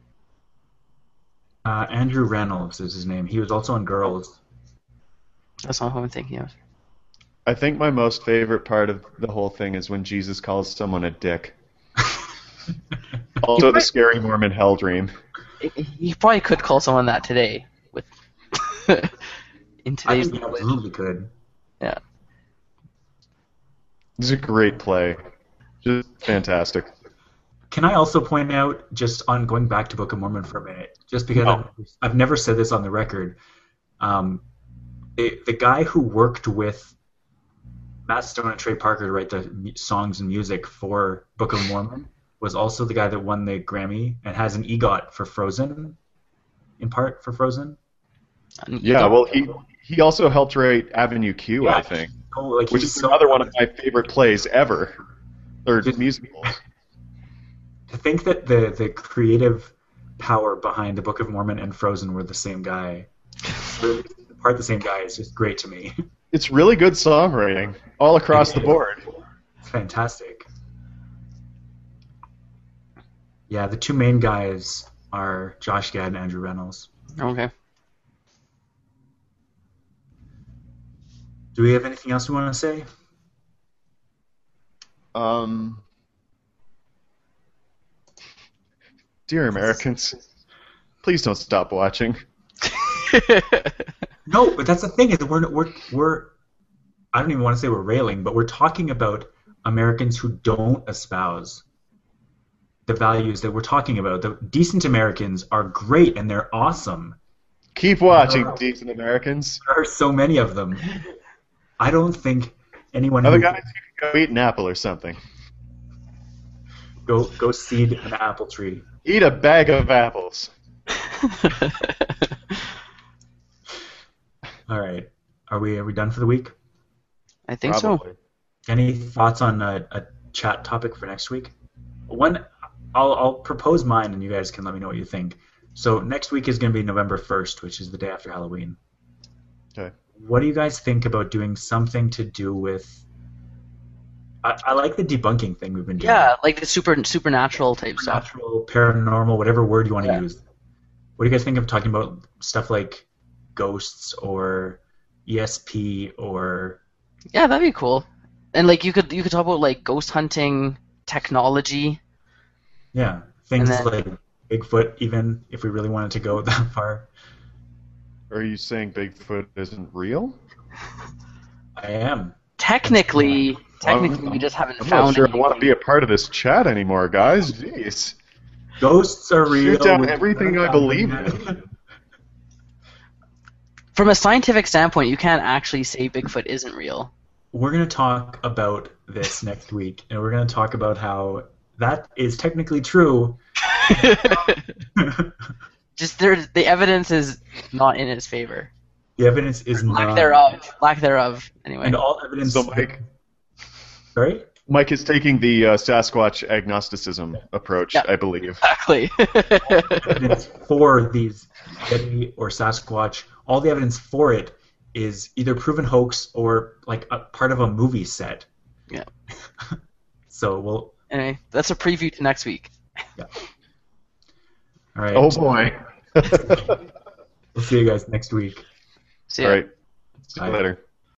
Speaker 1: Uh, Andrew Rannells is his name. He was also in Girls.
Speaker 3: That's not who I'm thinking of.
Speaker 2: I think my most favorite part of the whole thing is when Jesus calls someone a dick. Also, the scary Mormon hell dream.
Speaker 3: You probably could call someone that today with in
Speaker 1: I
Speaker 3: today's
Speaker 1: think he absolutely could.
Speaker 3: Yeah.
Speaker 2: It's a great play. Just fantastic.
Speaker 1: Can I also point out, just on going back to Book of Mormon for a minute, just because
Speaker 2: Oh.
Speaker 1: I've, I've never said this on the record, um, the, the guy who worked with Matt Stone and Trey Parker to write the songs and music for Book of Mormon was also the guy that won the Grammy and has an EGOT for Frozen, in part for Frozen.
Speaker 2: Yeah, well, he he also helped write Avenue Q,
Speaker 1: Yeah.
Speaker 2: I think,
Speaker 1: Oh, like
Speaker 2: which is
Speaker 1: so-
Speaker 2: another one of my favorite plays ever, or
Speaker 1: Just-
Speaker 2: musicals.
Speaker 1: To think that the the creative power behind the Book of Mormon and Frozen were the same guy, part the same guy, is just great to me.
Speaker 2: It's really good songwriting all across the board.
Speaker 1: It's fantastic. Yeah, the two main guys are Josh Gad and Andrew Rannells.
Speaker 3: Okay.
Speaker 1: Do we have anything else we want to say?
Speaker 2: Um, dear Americans, please don't stop watching.
Speaker 1: No, but that's the thing is we're we're we're I don't even want to say we're railing, but we're talking about Americans who don't espouse the values that we're talking about. The decent Americans are great and they're awesome.
Speaker 2: Keep watching, decent Americans.
Speaker 1: There are so many of them. I don't think anyone
Speaker 2: Other
Speaker 1: who
Speaker 2: guys, you can go eat an apple or something.
Speaker 1: go go seed an apple tree.
Speaker 2: Eat a bag of apples.
Speaker 1: All right, are we are we done for the week?
Speaker 3: I think so.
Speaker 1: Any thoughts on a, a chat topic for next week? One, I'll, I'll propose mine, and you guys can let me know what you think. So next week is going to be November first, which is the day after Halloween.
Speaker 2: Okay.
Speaker 1: What do you guys think about doing something to do with? I, I like the debunking thing we've been doing.
Speaker 3: Yeah, like the super supernatural type stuff.
Speaker 1: Supernatural, paranormal, whatever word you want to
Speaker 3: Yeah.
Speaker 1: use. What do you guys think of talking about stuff like ghosts or ESP or
Speaker 3: Yeah, that'd be cool. And like you could you could talk about like ghost hunting technology.
Speaker 1: Yeah, things
Speaker 3: then-
Speaker 1: like Bigfoot, even if we really wanted to go that far.
Speaker 2: Are you saying Bigfoot isn't real?
Speaker 1: I am.
Speaker 3: Technically, technically,
Speaker 2: I'm-
Speaker 3: we just haven't
Speaker 2: I'm
Speaker 3: found.
Speaker 2: not sure I
Speaker 3: anything.
Speaker 2: want to be a part of this chat anymore, guys. Jeez.
Speaker 1: Ghosts are real.
Speaker 2: Shoot down everything I believe in.
Speaker 3: From a scientific standpoint, you can't actually say Bigfoot isn't real.
Speaker 1: We're going to talk about this next week, and we're going to talk about how that is technically true. the
Speaker 3: just there, the evidence is not in its favor.
Speaker 1: The evidence is
Speaker 3: Lack
Speaker 1: not.
Speaker 3: thereof. Lack thereof. Anyway.
Speaker 1: And all evidence.
Speaker 2: So, Mike,
Speaker 1: Sorry?
Speaker 2: Mike is taking the uh, Sasquatch agnosticism approach,
Speaker 3: Yeah.
Speaker 2: I believe.
Speaker 3: Exactly.
Speaker 1: Evidence for these Yeti or Sasquatch, all the evidence for it is either proven hoax or like a part of a movie set.
Speaker 3: Yeah.
Speaker 1: so we'll.
Speaker 3: Anyway, that's a preview to next week. yeah.
Speaker 1: All right.
Speaker 2: Oh boy.
Speaker 1: We'll see you guys next week.
Speaker 3: See ya.
Speaker 2: All right. See you
Speaker 1: Bye.
Speaker 2: later.